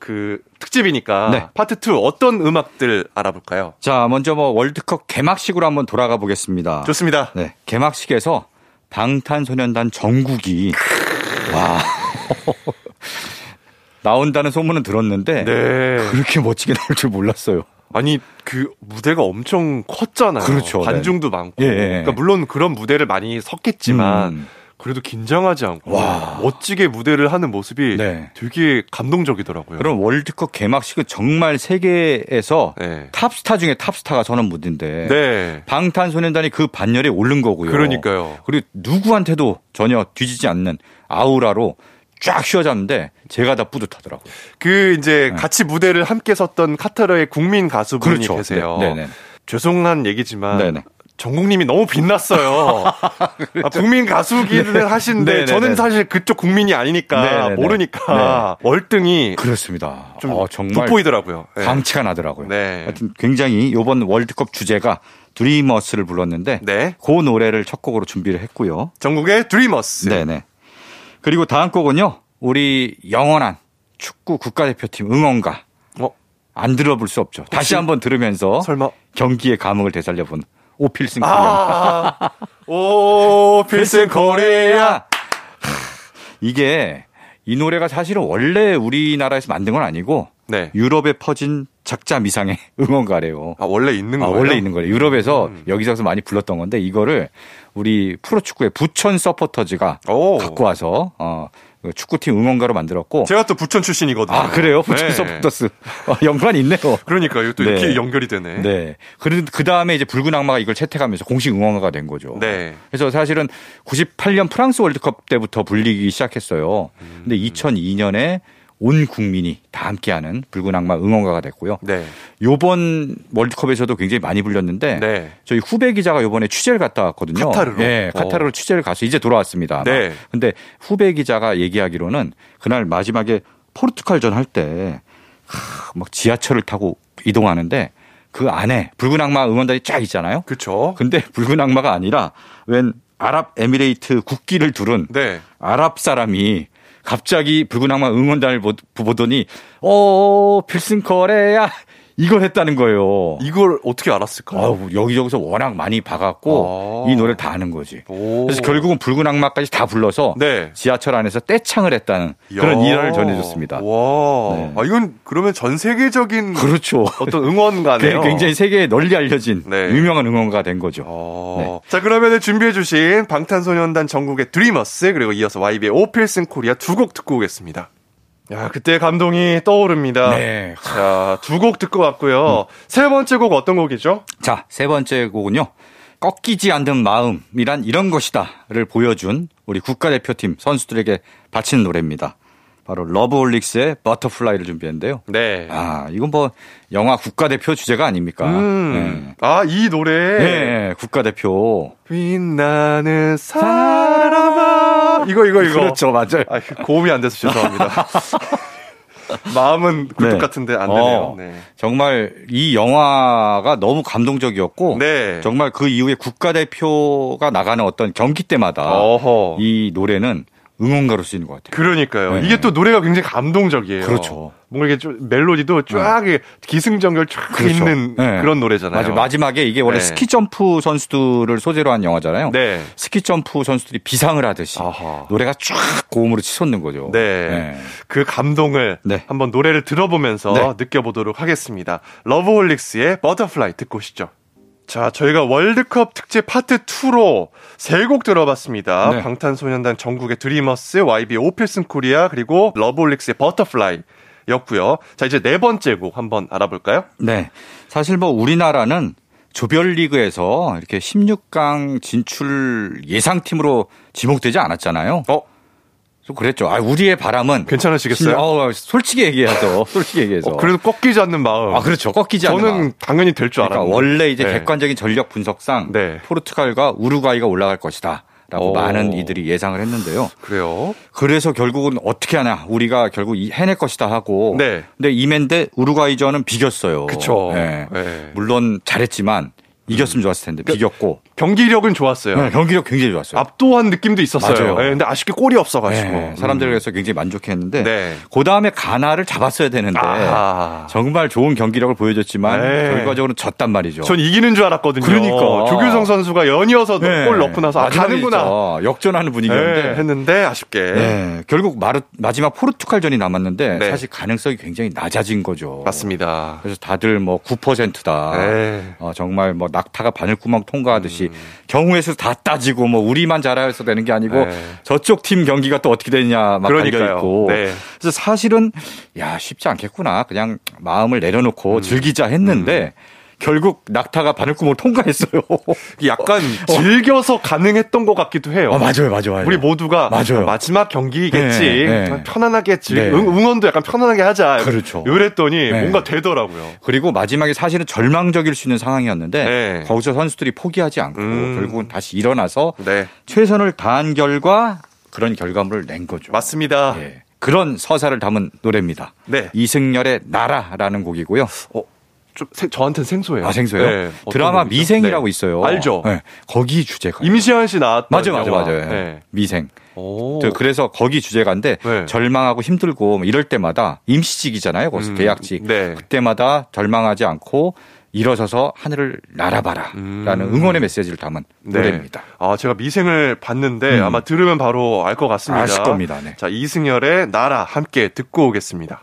Speaker 1: 그 특집이니까
Speaker 6: 네.
Speaker 1: 파트 2 어떤 음악들 알아볼까요?
Speaker 6: 자, 먼저 뭐 월드컵 개막식으로 한번 돌아가 보겠습니다.
Speaker 1: 좋습니다.
Speaker 6: 네. 개막식에서 방탄소년단 정국이 와. 나온다는 소문은 들었는데
Speaker 1: 네.
Speaker 6: 그렇게 멋지게 나올 줄 몰랐어요.
Speaker 1: 아니 그 무대가 엄청 컸잖아요.
Speaker 6: 그렇죠.
Speaker 1: 관중도 많고.
Speaker 6: 예, 예.
Speaker 1: 그러니까 물론 그런 무대를 많이 섰겠지만
Speaker 6: 음.
Speaker 1: 그래도 긴장하지 않고
Speaker 6: 와.
Speaker 1: 멋지게 무대를 하는 모습이
Speaker 6: 네.
Speaker 1: 되게 감동적이더라고요.
Speaker 6: 그럼 월드컵 개막식은 정말 세계에서
Speaker 1: 네.
Speaker 6: 탑스타 중에 탑스타가 서는 무대인데
Speaker 1: 네.
Speaker 6: 방탄소년단이 그 반열에 오른 거고요.
Speaker 1: 그러니까요.
Speaker 6: 그리고 누구한테도 전혀 뒤지지 않는 아우라로 쫙 휘어졌는데 제가 다 뿌듯하더라고요.
Speaker 1: 그 이제 같이 무대를 함께 섰던 카타르의 국민 가수분이
Speaker 6: 그렇죠.
Speaker 1: 계세요.
Speaker 6: 네, 네.
Speaker 1: 죄송한 얘기지만
Speaker 6: 네네.
Speaker 1: 전국님이 너무 빛났어요. 아, 국민 가수기는 하시는데
Speaker 6: 네네네.
Speaker 1: 저는 사실 그쪽 국민이 아니니까
Speaker 6: 네네네.
Speaker 1: 모르니까 월등히
Speaker 6: 그렇습니다.
Speaker 1: 좀
Speaker 6: 어, 정말
Speaker 1: 돋보이더라고요. 네.
Speaker 6: 광치가 나더라고요.
Speaker 1: 네.
Speaker 6: 하여튼 굉장히 이번 월드컵 주제가 드리머스를 불렀는데
Speaker 1: 네.
Speaker 6: 그 노래를 첫 곡으로 준비를 했고요.
Speaker 1: 전국의 드리머스.
Speaker 6: 네네. 그리고 다음 곡은요. 우리 영원한 축구 국가대표팀 응원가.
Speaker 1: 어?
Speaker 6: 안 들어볼 수 없죠. 다시 한번 들으면서
Speaker 1: 설마
Speaker 6: 경기의 감흥을 되살려본 오 필승 코리아.
Speaker 1: 아, 오, 필승 코리아.
Speaker 6: 이게 이 노래가 사실은 원래 우리나라에서 만든 건 아니고
Speaker 1: 네.
Speaker 6: 유럽에 퍼진 작자 미상의 응원가래요.
Speaker 1: 아, 원래 있는
Speaker 6: 아,
Speaker 1: 거예요?
Speaker 6: 원래 있는 거예요. 유럽에서
Speaker 1: 음.
Speaker 6: 여기저기서 많이 불렀던 건데 이거를 우리 프로축구의 부천 서포터즈가
Speaker 1: 오.
Speaker 6: 갖고 와서 어, 그 축구팀 응원가로 만들었고
Speaker 1: 제가 또 부천 출신이거든요.
Speaker 6: 아 그래요? 부천
Speaker 1: 네.
Speaker 6: 서포터스 어, 연관이 있네요.
Speaker 1: 그러니까요. 또
Speaker 6: 네.
Speaker 1: 이렇게 연결이 되네.
Speaker 6: 네. 그, 그 다음에 이제 붉은 악마가 이걸 채택하면서 공식 응원가가 된 거죠.
Speaker 1: 네.
Speaker 6: 그래서 사실은 98년 프랑스 월드컵 때부터 불리기 시작했어요.
Speaker 1: 음.
Speaker 6: 근데 2002년에 온 국민이 다 함께하는 붉은 악마 응원가가 됐고요.
Speaker 1: 네.
Speaker 6: 요번 월드컵에서도 굉장히 많이 불렸는데
Speaker 1: 네.
Speaker 6: 저희 후배 기자가 요번에 취재를 갔다 왔거든요.
Speaker 1: 카타르로?
Speaker 6: 네, 카타르로
Speaker 1: 어.
Speaker 6: 취재를 가서 이제 돌아왔습니다. 아마.
Speaker 1: 네.
Speaker 6: 근데 후배 기자가 얘기하기로는 그날 마지막에 포르투갈전 할 때 막 지하철을 타고 이동하는데 그 안에 붉은 악마 응원단이 쫙 있잖아요.
Speaker 1: 그쵸.
Speaker 6: 근데 붉은 악마가 아니라 웬 아랍 에미레이트 국기를 두른
Speaker 1: 네.
Speaker 6: 아랍 사람이 갑자기 붉은 악마 응원단을 보- 보더니 어 필승 코리아 이걸 했다는 거예요.
Speaker 1: 이걸 어떻게 알았을까?
Speaker 6: 아우 여기저기서 워낙 많이 봐갖고
Speaker 1: 아.
Speaker 6: 이 노래를 다 아는 거지.
Speaker 1: 오.
Speaker 6: 그래서 결국은 붉은 악마까지 다 불러서
Speaker 1: 네.
Speaker 6: 지하철 안에서 떼창을 했다는 그런. 일화를 전해줬습니다.
Speaker 1: 와.
Speaker 6: 네.
Speaker 1: 아, 이건 그러면 전 세계적인
Speaker 6: 그렇죠.
Speaker 1: 어떤 응원가네요.
Speaker 6: 굉장히 세계에 널리 알려진
Speaker 1: 네.
Speaker 6: 유명한 응원가가 된 거죠.
Speaker 1: 어. 자, 그러면 준비해주신 방탄소년단 전국의 드리머스, 그리고 이어서 YB의 오필슨 코리아 두 곡 듣고 오겠습니다. 야, 그때 감동이 떠오릅니다.
Speaker 6: 네.
Speaker 1: 자, 두 곡 듣고 왔고요. 세 번째 곡 어떤 곡이죠?
Speaker 6: 자, 세 번째 곡은요. 꺾이지 않는 마음이란 이런 것이다를 보여준 우리 국가대표팀 선수들에게 바치는 노래입니다. 바로 러브홀릭스의 Butterfly를 준비했는데요.
Speaker 1: 네.
Speaker 6: 아, 이건 뭐 영화 국가대표 주제가 아닙니까?
Speaker 1: 음. 아, 이 노래.
Speaker 6: 네. 네, 국가대표.
Speaker 1: 빛나는 사람아. 이거 이거 이거.
Speaker 6: 그렇죠, 맞아요.
Speaker 1: 아, 고음이 안 돼서 죄송합니다. 마음은 굴뚝
Speaker 6: 네.
Speaker 1: 같은데 안 되네요.
Speaker 6: 어,
Speaker 1: 네.
Speaker 6: 정말 이 영화가 너무 감동적이었고
Speaker 1: 네.
Speaker 6: 정말 그 이후에 국가대표가 나가는 어떤 경기 때마다
Speaker 1: 어허.
Speaker 6: 이 노래는 응원가로 쓰이는 것 같아요.
Speaker 1: 그러니까요.
Speaker 6: 네.
Speaker 1: 이게 또 노래가 굉장히 감동적이에요.
Speaker 6: 그렇죠.
Speaker 1: 뭔가 이게 좀 멜로디도 쫙 이게 기승전결 쫙
Speaker 6: 그렇죠.
Speaker 1: 있는
Speaker 6: 네.
Speaker 1: 그런 노래잖아요.
Speaker 6: 맞아 마지막에 이게 원래
Speaker 1: 네.
Speaker 6: 스키 점프 선수들을 소재로 한 영화잖아요.
Speaker 1: 네.
Speaker 6: 스키 점프 선수들이 비상을 하듯이
Speaker 1: 아하.
Speaker 6: 노래가 쫙 고음으로 치솟는 거죠.
Speaker 1: 네. 그 감동을
Speaker 6: 네.
Speaker 1: 한번 노래를 들어보면서
Speaker 6: 네.
Speaker 1: 느껴보도록 하겠습니다. 러브홀릭스의 Butterfly 듣고 오시죠. 자, 저희가 월드컵 특집 파트 2로 세 곡 들어봤습니다.
Speaker 6: 네.
Speaker 1: 방탄소년단 정국의 Dreamers, YB 오 필승 코리아, 그리고 러브홀릭스의 Butterfly 였고요. 자, 이제 네 번째 곡 한번 알아볼까요?
Speaker 6: 네. 사실 뭐 우리나라는 조별리그에서 이렇게 16강 진출 예상팀으로 지목되지 않았잖아요.
Speaker 1: 어,
Speaker 6: 좀 그랬죠. 아, 우리의 바람은
Speaker 1: 괜찮으시겠어요?
Speaker 6: 어, 솔직히 얘기해서 솔직히 얘기해서.
Speaker 1: 어, 그래도 꺾이지 않는 마음.
Speaker 6: 아, 그렇죠. 꺾이지 않는
Speaker 1: 저는
Speaker 6: 마음.
Speaker 1: 당연히 될줄
Speaker 6: 그러니까
Speaker 1: 알았는데.
Speaker 6: 원래 이제
Speaker 1: 네.
Speaker 6: 객관적인 전력 분석상
Speaker 1: 네.
Speaker 6: 포르투갈과 우루과이가 올라갈 것이다. 라고
Speaker 1: 오.
Speaker 6: 많은 이들이 예상을 했는데요.
Speaker 1: 그래요?
Speaker 6: 그래서 결국은 어떻게 하냐. 우리가 결국 이- 해낼 것이다 하고.
Speaker 1: 네.
Speaker 6: 근데 이맨데 우루과이전은 비겼어요. 네.
Speaker 1: 네.
Speaker 6: 물론 잘했지만 이겼으면 좋았을 텐데 비겼고.
Speaker 1: 경기력은 좋았어요.
Speaker 6: 네, 경기력 굉장히 좋았어요.
Speaker 1: 압도한 느낌도 있었어요.
Speaker 6: 맞아요.
Speaker 1: 네, 근데 아쉽게 골이 없어가지고.
Speaker 6: 네, 사람들에서 굉장히 만족했는데
Speaker 1: 네.
Speaker 6: 그 다음에 가나를 잡았어야 되는데
Speaker 1: 아하.
Speaker 6: 정말 좋은 경기력을 보여줬지만
Speaker 1: 네.
Speaker 6: 결과적으로 졌단 말이죠.
Speaker 1: 전 이기는 줄 알았거든요.
Speaker 6: 그러니까.
Speaker 1: 조규성 선수가 연이어서
Speaker 6: 네.
Speaker 1: 골 넣고 나서 아, 가는구나.
Speaker 6: 역전하는 분위기였는데
Speaker 1: 네, 했는데 아쉽게.
Speaker 6: 네, 결국 마르, 마지막 포르투갈전이 남았는데
Speaker 1: 네.
Speaker 6: 사실 가능성이 굉장히 낮아진 거죠.
Speaker 1: 맞습니다.
Speaker 6: 그래서 다들 뭐 9%다.
Speaker 1: 네.
Speaker 6: 어, 정말 뭐 낙타가 바늘구멍 통과하듯이
Speaker 1: 음.
Speaker 6: 경우의 수 다 따지고 뭐 우리만 잘해서 되는 게 아니고
Speaker 1: 네.
Speaker 6: 저쪽 팀 경기가 또 어떻게 되냐 막 달려. 있고.
Speaker 1: 네.
Speaker 6: 그래서 사실은 야 쉽지 않겠구나. 그냥 마음을
Speaker 1: 음.
Speaker 6: 내려놓고 즐기자 했는데 결국 낙타가 바늘구멍을 통과했어요.
Speaker 1: 약간 즐겨서 가능했던 것 같기도 해요.
Speaker 6: 어, 맞아요, 맞아요, 맞아요.
Speaker 1: 우리 모두가
Speaker 6: 맞아요.
Speaker 1: 마지막 경기겠지.
Speaker 6: 네, 네.
Speaker 1: 좀 편안하게 즐,
Speaker 6: 네.
Speaker 1: 응, 응원도 약간 편안하게 하자.
Speaker 6: 그렇죠.
Speaker 1: 이랬더니
Speaker 6: 네.
Speaker 1: 뭔가 되더라고요.
Speaker 6: 그리고 마지막에 사실은 절망적일 수 있는 상황이었는데
Speaker 1: 네.
Speaker 6: 거기서 선수들이 포기하지 않고
Speaker 1: 음.
Speaker 6: 결국은 다시 일어나서
Speaker 1: 네.
Speaker 6: 최선을 다한 결과 그런 결과물을 낸 거죠.
Speaker 1: 맞습니다.
Speaker 6: 예. 그런 서사를 담은 노래입니다.
Speaker 1: 네.
Speaker 6: 이승열의 나라라는 곡이고요.
Speaker 1: 어, 좀 생- 저한테는 생소해요.
Speaker 6: 아 생소요.
Speaker 1: 네,
Speaker 6: 드라마? 미생이라고
Speaker 1: 네.
Speaker 6: 있어요.
Speaker 1: 알죠.
Speaker 6: 네. 거기 주제가.
Speaker 1: 임시완 씨 나왔던
Speaker 6: 맞아 맞아
Speaker 1: 영화.
Speaker 6: 맞아요.
Speaker 1: 네.
Speaker 6: 미생.
Speaker 1: 오.
Speaker 6: 저 그래서 거기 주제가인데
Speaker 1: 네.
Speaker 6: 절망하고 힘들고 뭐 이럴 때마다 임시직이잖아요. 거기서
Speaker 1: 음,
Speaker 6: 계약직.
Speaker 1: 네.
Speaker 6: 그때마다 절망하지 않고 일어서서 하늘을 날아봐라라는
Speaker 1: 음.
Speaker 6: 응원의 메시지를 담은
Speaker 1: 네.
Speaker 6: 노래입니다.
Speaker 1: 아, 제가 미생을 봤는데
Speaker 6: 음.
Speaker 1: 아마 들으면 바로 알 것 같습니다.
Speaker 6: 아실 겁니다. 네.
Speaker 1: 자, 이승열의 나라 함께 듣고 오겠습니다.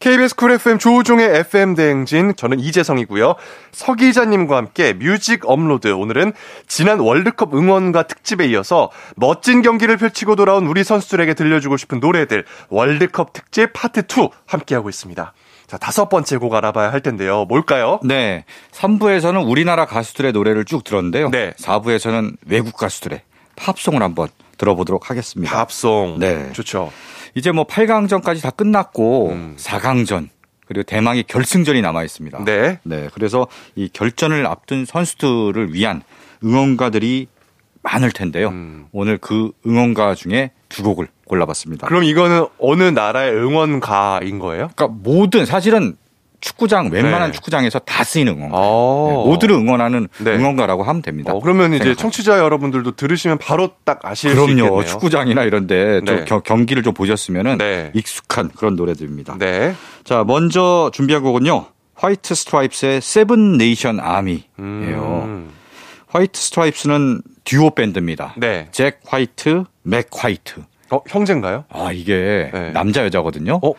Speaker 1: KBS 쿨 FM 조우종의 FM 대행진 저는 이재성이고요. 서 기자님과 함께 뮤직 업로드 오늘은 지난 월드컵 응원가 특집에 이어서 멋진 경기를 펼치고 돌아온 우리 선수들에게 들려주고 싶은 노래들 월드컵 특집 파트 2 함께하고 있습니다. 자, 다섯 번째 곡 알아봐야 할 텐데요. 뭘까요?
Speaker 6: 네. 3부에서는 우리나라 가수들의 노래를 쭉 들었는데요.
Speaker 1: 네.
Speaker 6: 4부에서는 외국 가수들의 팝송을 한번 들어보도록 하겠습니다.
Speaker 1: 팝송.
Speaker 6: 네.
Speaker 1: 좋죠.
Speaker 6: 이제 뭐 8강전까지 다 끝났고
Speaker 1: 음.
Speaker 6: 4강전 그리고 대망의 결승전이 남아 있습니다.
Speaker 1: 네.
Speaker 6: 네. 그래서 이 결전을 앞둔 선수들을 위한 응원가들이 많을 텐데요.
Speaker 1: 음.
Speaker 6: 오늘 그 응원가 중에 두 곡을 골라봤습니다.
Speaker 1: 그럼 이거는 어느 나라의 응원가인 거예요?
Speaker 6: 그러니까 모든 사실은 축구장 웬만한
Speaker 1: 네.
Speaker 6: 축구장에서 다 쓰이는 응원가.
Speaker 1: 어.
Speaker 6: 네, 모두를 응원하는
Speaker 1: 네.
Speaker 6: 응원가라고 하면 됩니다.
Speaker 1: 어, 그러면 이제
Speaker 6: 생각하죠.
Speaker 1: 청취자 여러분들도 들으시면 바로 딱 아실 수 있겠네요.
Speaker 6: 그럼요. 축구장이나 이런데 좀
Speaker 1: 네.
Speaker 6: 경- 경기를 좀 보셨으면은
Speaker 1: 네.
Speaker 6: 익숙한 그런 노래들입니다.
Speaker 1: 네.
Speaker 6: 자, 먼저 준비한 곡은요. White Stripes의 Seven Nation Army예요.
Speaker 1: 음.
Speaker 6: White Stripes는 듀오 밴드입니다.
Speaker 1: 네.
Speaker 6: 잭 화이트, 멕 화이트.
Speaker 1: 어, 형제인가요?
Speaker 6: 아, 이게
Speaker 1: 네.
Speaker 6: 남자 여자거든요.
Speaker 1: 어?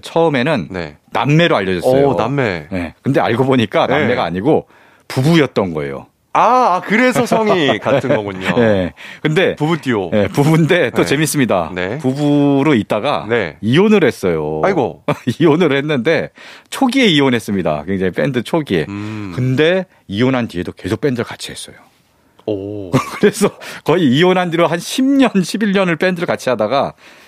Speaker 6: 처음에는
Speaker 1: 네.
Speaker 6: 남매로 알려졌어요.
Speaker 1: 오, 남매.
Speaker 6: 네. 근데 알고 보니까
Speaker 1: 네.
Speaker 6: 남매가 아니고 부부였던 거예요.
Speaker 1: 아, 아 그래서 성이 네. 같은 거군요.
Speaker 6: 네. 근데
Speaker 1: 부부 듀오.
Speaker 6: 네, 부부인데 또
Speaker 1: 네.
Speaker 6: 재밌습니다.
Speaker 1: 네.
Speaker 6: 부부로 있다가
Speaker 1: 네.
Speaker 6: 이혼을 했어요.
Speaker 1: 아이고.
Speaker 6: 이혼을 했는데 초기에 이혼했습니다. 굉장히 밴드 초기에.
Speaker 1: 음.
Speaker 6: 근데 이혼한 뒤에도 계속 밴드를 같이 했어요.
Speaker 1: 오.
Speaker 6: 그래서 거의 이혼한 뒤로 한 10년, 11년을 밴드를 같이 하다가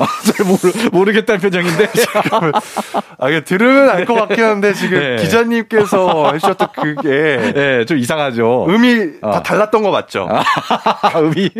Speaker 1: 아,
Speaker 6: 잘 모르, 모르겠다는 표정인데. 아, 이게 들으면 알
Speaker 1: 것 같긴 한데, 지금
Speaker 6: 네.
Speaker 1: 기자님께서 해주셨던 그게.
Speaker 6: 네, 좀 이상하죠.
Speaker 1: 음이
Speaker 6: 어.
Speaker 1: 다 달랐던 거 맞죠?
Speaker 6: 아, 아, 음이.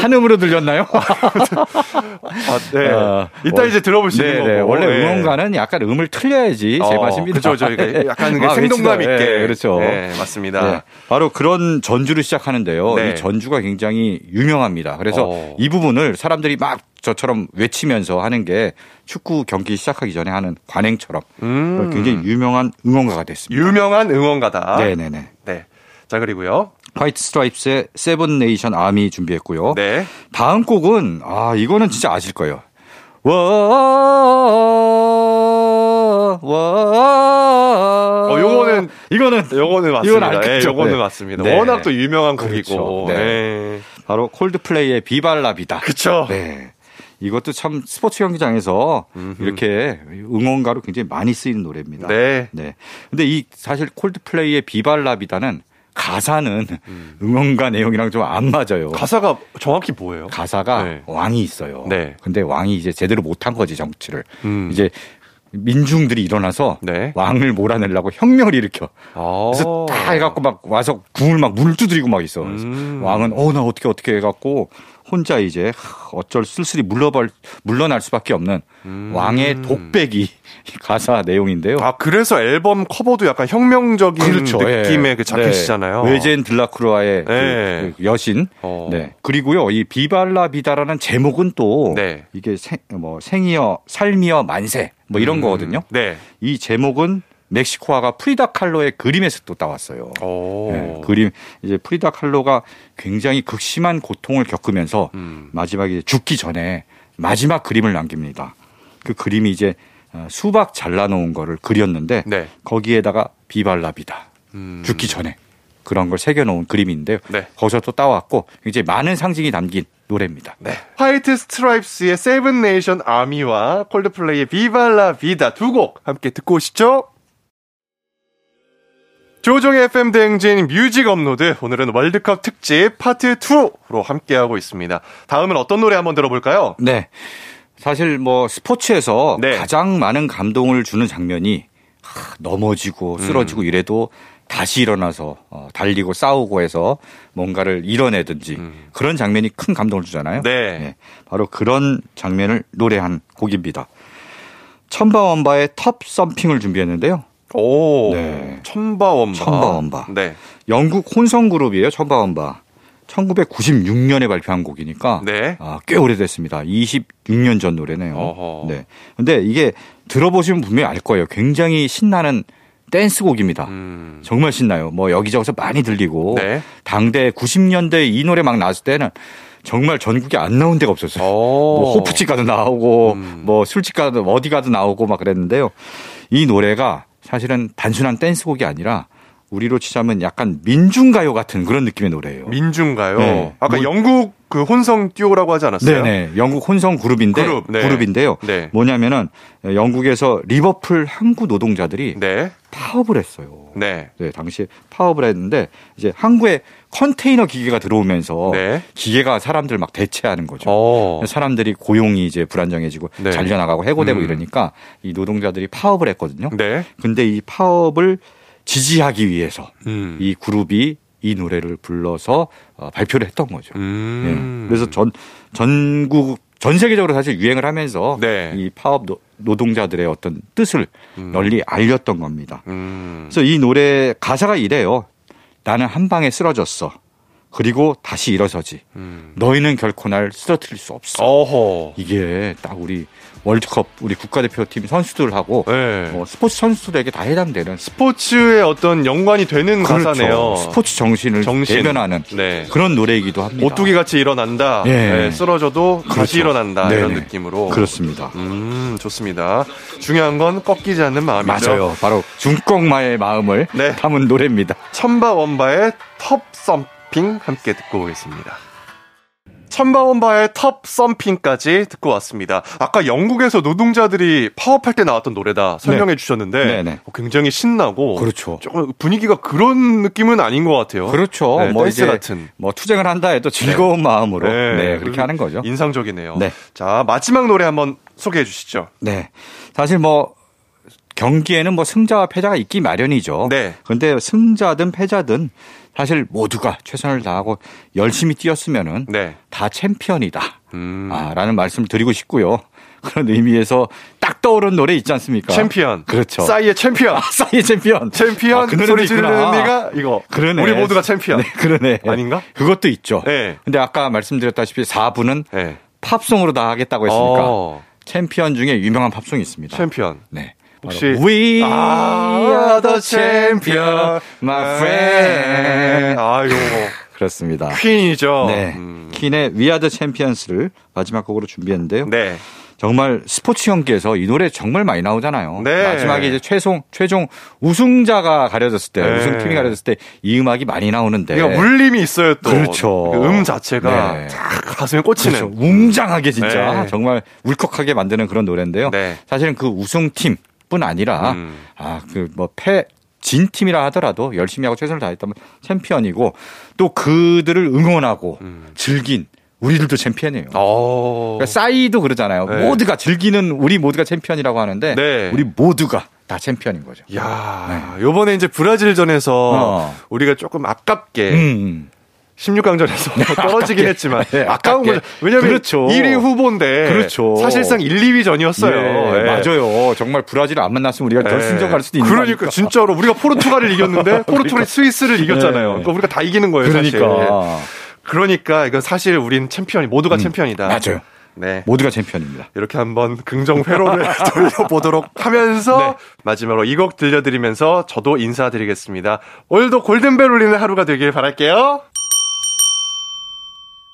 Speaker 6: 한 음으로 들렸나요?
Speaker 1: 아, 아 네.
Speaker 6: 어,
Speaker 1: 이따
Speaker 6: 어,
Speaker 1: 이제 들어볼 수 네, 있는 거고.
Speaker 6: 원래
Speaker 1: 네.
Speaker 6: 응원가는 약간 음을 틀려야지
Speaker 1: 어,
Speaker 6: 제맛입니다.
Speaker 1: 그죠, 저희가 네. 약간 아,
Speaker 6: 그렇죠.
Speaker 1: 생동감 있게.
Speaker 6: 네, 그렇죠.
Speaker 1: 네, 맞습니다.
Speaker 6: 네. 바로 그런 전주를 시작하는데요. 이 전주가 굉장히 유명합니다. 그래서
Speaker 1: 어.
Speaker 6: 이 부분을 사람들이 막 저처럼 외치면서 하는 게 축구 경기 시작하기 전에 하는 관행처럼
Speaker 1: 음.
Speaker 6: 굉장히 유명한 응원가가 됐습니다.
Speaker 1: 유명한 응원가다.
Speaker 6: 네네네.
Speaker 1: 네. 자, 그리고요.
Speaker 6: White Stripes의 Seven Nation Army 준비했고요.
Speaker 1: 네.
Speaker 6: 다음 곡은 아 이거는 진짜 아실 거예요. 와, 와.
Speaker 1: 어, 요거는
Speaker 6: 이거는
Speaker 1: 요거는 맞습니다.
Speaker 6: 이건 알겠죠.
Speaker 1: 네, 요거는
Speaker 6: 네.
Speaker 1: 맞습니다.
Speaker 6: 네.
Speaker 1: 워낙 또 유명한
Speaker 6: 그렇죠.
Speaker 1: 곡이고.
Speaker 6: 네.
Speaker 1: 네.
Speaker 6: 바로 Coldplay의 Viva La Vida.
Speaker 1: 그쵸.
Speaker 6: 네. 이것도 참 스포츠 경기장에서 이렇게 응원가로 굉장히 많이 쓰이는 노래입니다.
Speaker 1: 네.
Speaker 6: 네. 근데 이 사실 콜드플레이의 비발라비다는 가사는
Speaker 1: 음.
Speaker 6: 응원가 내용이랑 좀 안 맞아요.
Speaker 1: 가사가 정확히 뭐예요?
Speaker 6: 가사가
Speaker 1: 네.
Speaker 6: 왕이 있어요.
Speaker 1: 네.
Speaker 6: 근데 왕이 이제 제대로 못한 거지 정치를.
Speaker 1: 음.
Speaker 6: 이제 민중들이 일어나서
Speaker 1: 네.
Speaker 6: 왕을 몰아내려고 혁명을 일으켜.
Speaker 1: 아.
Speaker 6: 그래서 다 해갖고 막 와서 궁을 막 물 두드리고 막 있어. 그래서
Speaker 1: 음.
Speaker 6: 왕은 어 나 어떻게 어떻게 해갖고 혼자 이제 하, 어쩔 쓸쓸히 물러벌 물러날 수밖에 없는 왕의 독백이 이 가사 내용인데요.
Speaker 1: 음. 아, 그래서 앨범 커버도 약간 혁명적인 느낌의
Speaker 6: 예.
Speaker 1: 그 자켓이잖아요.
Speaker 6: 네. 외제인 들라크루아의 그-
Speaker 1: 네.
Speaker 6: 그 여신.
Speaker 1: 어.
Speaker 6: 네. 그리고요, 이 비발라 비다라는 제목은 또
Speaker 1: 네.
Speaker 6: 이게 생, 뭐 생이여 삶이여 만세 뭐 이런 거거든요.
Speaker 1: 네.
Speaker 6: 이 제목은 멕시코화가 프리다 칼로의 그림에서 또 따왔어요.
Speaker 1: 오.
Speaker 6: 네, 그림 이제 프리다 칼로가 굉장히 극심한 고통을 겪으면서
Speaker 1: 음.
Speaker 6: 마지막에 죽기 전에 마지막 그림을 남깁니다. 그 그림이 이제 어, 수박 잘라놓은 거를 그렸는데
Speaker 1: 네.
Speaker 6: 거기에다가 Viva La Vida
Speaker 1: 음.
Speaker 6: 죽기 전에 그런 걸 새겨놓은 그림인데요.
Speaker 1: 네.
Speaker 6: 거기서 또 따왔고 굉장히 많은 상징이 담긴 노래입니다.
Speaker 1: 네. 화이트 스트라이프스의 세븐 네이션 아미와 콜드플레이의 비발라 비다 두 곡 함께 듣고 오시죠. 조우종의 FM 대행진 뮤직 업로드 오늘은 월드컵 특집 파트 2로 함께하고 있습니다. 다음은 어떤 노래 한번 들어볼까요?
Speaker 6: 네. 사실 뭐 스포츠에서
Speaker 1: 네.
Speaker 6: 가장 많은 감동을 주는 장면이 하, 넘어지고
Speaker 1: 음.
Speaker 6: 쓰러지고 이래도 다시 일어나서 어, 달리고 싸우고 해서 뭔가를 이뤄내든지 그런 장면이 큰 감동을 주잖아요.
Speaker 1: 음. 네.
Speaker 6: 바로 그런 장면을 노래한 곡입니다. 천바원바의 텁 썸핑을 준비했는데요.
Speaker 1: 오,
Speaker 6: 네.
Speaker 1: 천바원바.
Speaker 6: 천바원바.
Speaker 1: 네.
Speaker 6: 영국 혼성 그룹이에요. 천바원바. 1996년에 발표한 곡이니까
Speaker 1: 네.
Speaker 6: 아, 꽤 오래됐습니다. 26년 전 노래네요.
Speaker 1: 어허.
Speaker 6: 네. 근데 이게 들어보시면 분명히 알 거예요. 굉장히 신나는 댄스곡입니다.
Speaker 1: 음.
Speaker 6: 정말 신나요. 뭐 여기저기서 많이 들리고
Speaker 1: 네.
Speaker 6: 당대 90년대 이 노래 막 나왔을 때는 정말 전국에 안 나온 데가 없었어요.
Speaker 1: 오.
Speaker 6: 뭐 호프집 가도 나오고
Speaker 1: 음.
Speaker 6: 뭐 술집 가도 어디 가도 나오고 막 그랬는데요. 이 노래가 사실은 단순한 댄스곡이 아니라 우리로 치자면 약간 민중가요 같은 그런 느낌의 노래예요.
Speaker 1: 민중가요.
Speaker 6: 네.
Speaker 1: 아까
Speaker 6: 뭐-
Speaker 1: 영국 그 혼성 듀오라고 하지 않았어요?
Speaker 6: 네네. 영국 혼성 그룹인데
Speaker 1: 그룹, 네.
Speaker 6: 그룹인데요.
Speaker 1: 네.
Speaker 6: 뭐냐면은 영국에서 리버풀 항구 노동자들이
Speaker 1: 네.
Speaker 6: 파업을 했어요.
Speaker 1: 네.
Speaker 6: 네, 당시에 파업을 했는데 이제 항구에 컨테이너 기계가 들어오면서
Speaker 1: 네.
Speaker 6: 기계가 사람들 막 대체하는 거죠.
Speaker 1: 어.
Speaker 6: 사람들이 고용이 이제 불안정해지고
Speaker 1: 네.
Speaker 6: 잘려나가고 해고되고
Speaker 1: 음.
Speaker 6: 이러니까 이 노동자들이 파업을 했거든요.
Speaker 1: 네.
Speaker 6: 근데 이 파업을 지지하기 위해서
Speaker 1: 음.
Speaker 6: 이 그룹이 이 노래를 불러서 어, 발표를 했던 거죠.
Speaker 1: 음.
Speaker 6: 예. 그래서 전 전국 전 세계적으로 사실 유행을 하면서
Speaker 1: 네.
Speaker 6: 이 파업 노, 노동자들의 어떤 뜻을 널리 알렸던 겁니다.
Speaker 1: 음.
Speaker 6: 그래서 이 노래 가사가 이래요. 나는 한 방에 쓰러졌어. 그리고 다시 일어서지.
Speaker 1: 음.
Speaker 6: 너희는 결코 날 쓰러뜨릴 수 없어.
Speaker 1: 어허.
Speaker 6: 이게 딱 우리 월드컵 우리 국가대표팀 선수들하고
Speaker 1: 네.
Speaker 6: 뭐 스포츠 선수들에게 다 해당되는
Speaker 1: 스포츠의 어떤 연관이 되는 가사네요.
Speaker 6: 스포츠 정신을
Speaker 1: 정신.
Speaker 6: 대변하는
Speaker 1: 네.
Speaker 6: 그런 노래이기도 합니다.
Speaker 1: 오뚜기 같이 일어난다.
Speaker 6: 예.
Speaker 1: 네, 쓰러져도 다시
Speaker 6: 그렇죠.
Speaker 1: 일어난다. 이런
Speaker 6: 네네.
Speaker 1: 느낌으로.
Speaker 6: 그렇습니다.
Speaker 1: 음, 좋습니다. 중요한 건 꺾이지 않는 마음이죠.
Speaker 6: 맞아요. 바로 중꺾마의 마음을
Speaker 1: 네.
Speaker 6: 담은 노래입니다.
Speaker 1: 천바 원바의 텁 썸핑 함께 듣고 오겠습니다. 천바 원바의 텁 썸핑까지 듣고 왔습니다. 아까 영국에서 노동자들이 파업할 때 나왔던 노래다 설명해 주셨는데
Speaker 6: 네네.
Speaker 1: 어, 굉장히 신나고
Speaker 6: 그렇죠.
Speaker 1: 조금 분위기가 그런 느낌은 아닌 것 같아요.
Speaker 6: 그렇죠.
Speaker 1: 네,
Speaker 6: 뭐
Speaker 1: 댄스
Speaker 6: 이제
Speaker 1: 같은.
Speaker 6: 뭐 투쟁을 한다 해도 즐거운 마음으로 네, 그렇게
Speaker 1: 그
Speaker 6: 하는 거죠.
Speaker 1: 인상적이네요.
Speaker 6: 네.
Speaker 1: 자 마지막 노래 한번 소개해 주시죠.
Speaker 6: 네. 사실 뭐 경기에는 뭐 승자와 패자가 있기 마련이죠.
Speaker 1: 네.
Speaker 6: 그런데 승자든 패자든 사실 모두가 최선을 다하고 열심히 뛰었으면은
Speaker 1: 네.
Speaker 6: 다 챔피언이다.
Speaker 1: 음.
Speaker 6: 아, 라는 말씀을 드리고 싶고요. 그런 의미에서 딱 떠오른 노래 있지 않습니까?
Speaker 1: 챔피언.
Speaker 6: 그렇죠.
Speaker 1: 싸이의 챔피언.
Speaker 6: 아, 싸이의 챔피언.
Speaker 1: 챔피언
Speaker 6: 아, 그
Speaker 1: 소리 지르는. 네가 이거.
Speaker 6: 그러네.
Speaker 1: 우리 모두가 챔피언.
Speaker 6: 네, 그러네.
Speaker 1: 아닌가?
Speaker 6: 그것도 있죠.
Speaker 1: 네.
Speaker 6: 근데 아까 말씀드렸다시피 4부는
Speaker 1: 네.
Speaker 6: 팝송으로 다 하겠다고 했으니까
Speaker 1: 어,
Speaker 6: 챔피언 중에 유명한 팝송이 있습니다.
Speaker 1: 챔피언.
Speaker 6: 네.
Speaker 1: 혹시-
Speaker 6: We
Speaker 1: 아,
Speaker 6: are the champion, my friend.
Speaker 1: 아유,
Speaker 6: 그렇습니다.
Speaker 1: 퀸이죠.
Speaker 6: 네.
Speaker 1: 음.
Speaker 6: 퀸의 We are the champions를 마지막 곡으로 준비했는데요.
Speaker 1: 네.
Speaker 6: 정말 스포츠 경기에서 이 노래 정말 많이 나오잖아요.
Speaker 1: 네.
Speaker 6: 마지막에 이제 최종 최종 우승자가 가려졌을 때,
Speaker 1: 네.
Speaker 6: 우승팀이 가려졌을 때 이 음악이 많이 나오는데
Speaker 1: 그러니까 울림이 있어요 또.
Speaker 6: 그렇죠.
Speaker 1: 그 음 자체가
Speaker 6: 네.
Speaker 1: 탁 가슴에 꽂히는.
Speaker 6: 그렇죠. 웅장하게 진짜
Speaker 1: 네.
Speaker 6: 정말 울컥하게 만드는 그런 노래인데요.
Speaker 1: 네.
Speaker 6: 사실은 그 우승팀 뿐 아니라
Speaker 1: 음.
Speaker 6: 아그뭐패 진 팀이라 하더라도 열심히 하고 최선을 다했다면 챔피언이고 또 그들을 응원하고
Speaker 1: 음.
Speaker 6: 즐긴 우리들도 챔피언이에요.
Speaker 1: 어.
Speaker 6: 그러니까 싸이도 그러잖아요.
Speaker 1: 네.
Speaker 6: 모두가 즐기는 우리 모두가 챔피언이라고 하는데
Speaker 1: 네.
Speaker 6: 우리 모두가 다 챔피언인 거죠.
Speaker 1: 야, 요번에 이제 브라질전에서
Speaker 6: 네. 어.
Speaker 1: 우리가 조금 아깝게
Speaker 6: 음.
Speaker 1: 16강전에서 떨어지긴. 했지만
Speaker 6: 네,
Speaker 1: 아까운. 거죠. 왜냐면
Speaker 6: 그렇죠.
Speaker 1: 1위 후보인데
Speaker 6: 그렇죠.
Speaker 1: 사실상 1, 2위 전이었어요.
Speaker 6: 예, 맞아요. 정말 브라질을 안 만났으면 우리가 결승전 갈 수도 있는 그러니까.
Speaker 1: 진짜로 우리가 포르투갈을 이겼는데 포르투갈이 스위스를 이겼잖아요.
Speaker 6: 네.
Speaker 1: 그러니까 우리가 다 이기는 거예요, 사실.
Speaker 6: 그러니까
Speaker 1: 그러니까 이건 사실 우린 챔피언이 모두가 챔피언이다.
Speaker 6: 음. 맞아요.
Speaker 1: 네.
Speaker 6: 모두가 챔피언입니다.
Speaker 1: 이렇게 한번 긍정 회로를 돌려보도록 하면서
Speaker 6: 네.
Speaker 1: 마지막으로 이 곡 들려드리면서 저도 인사드리겠습니다. 오늘도 골든벨 울리는 하루가 되길 바랄게요.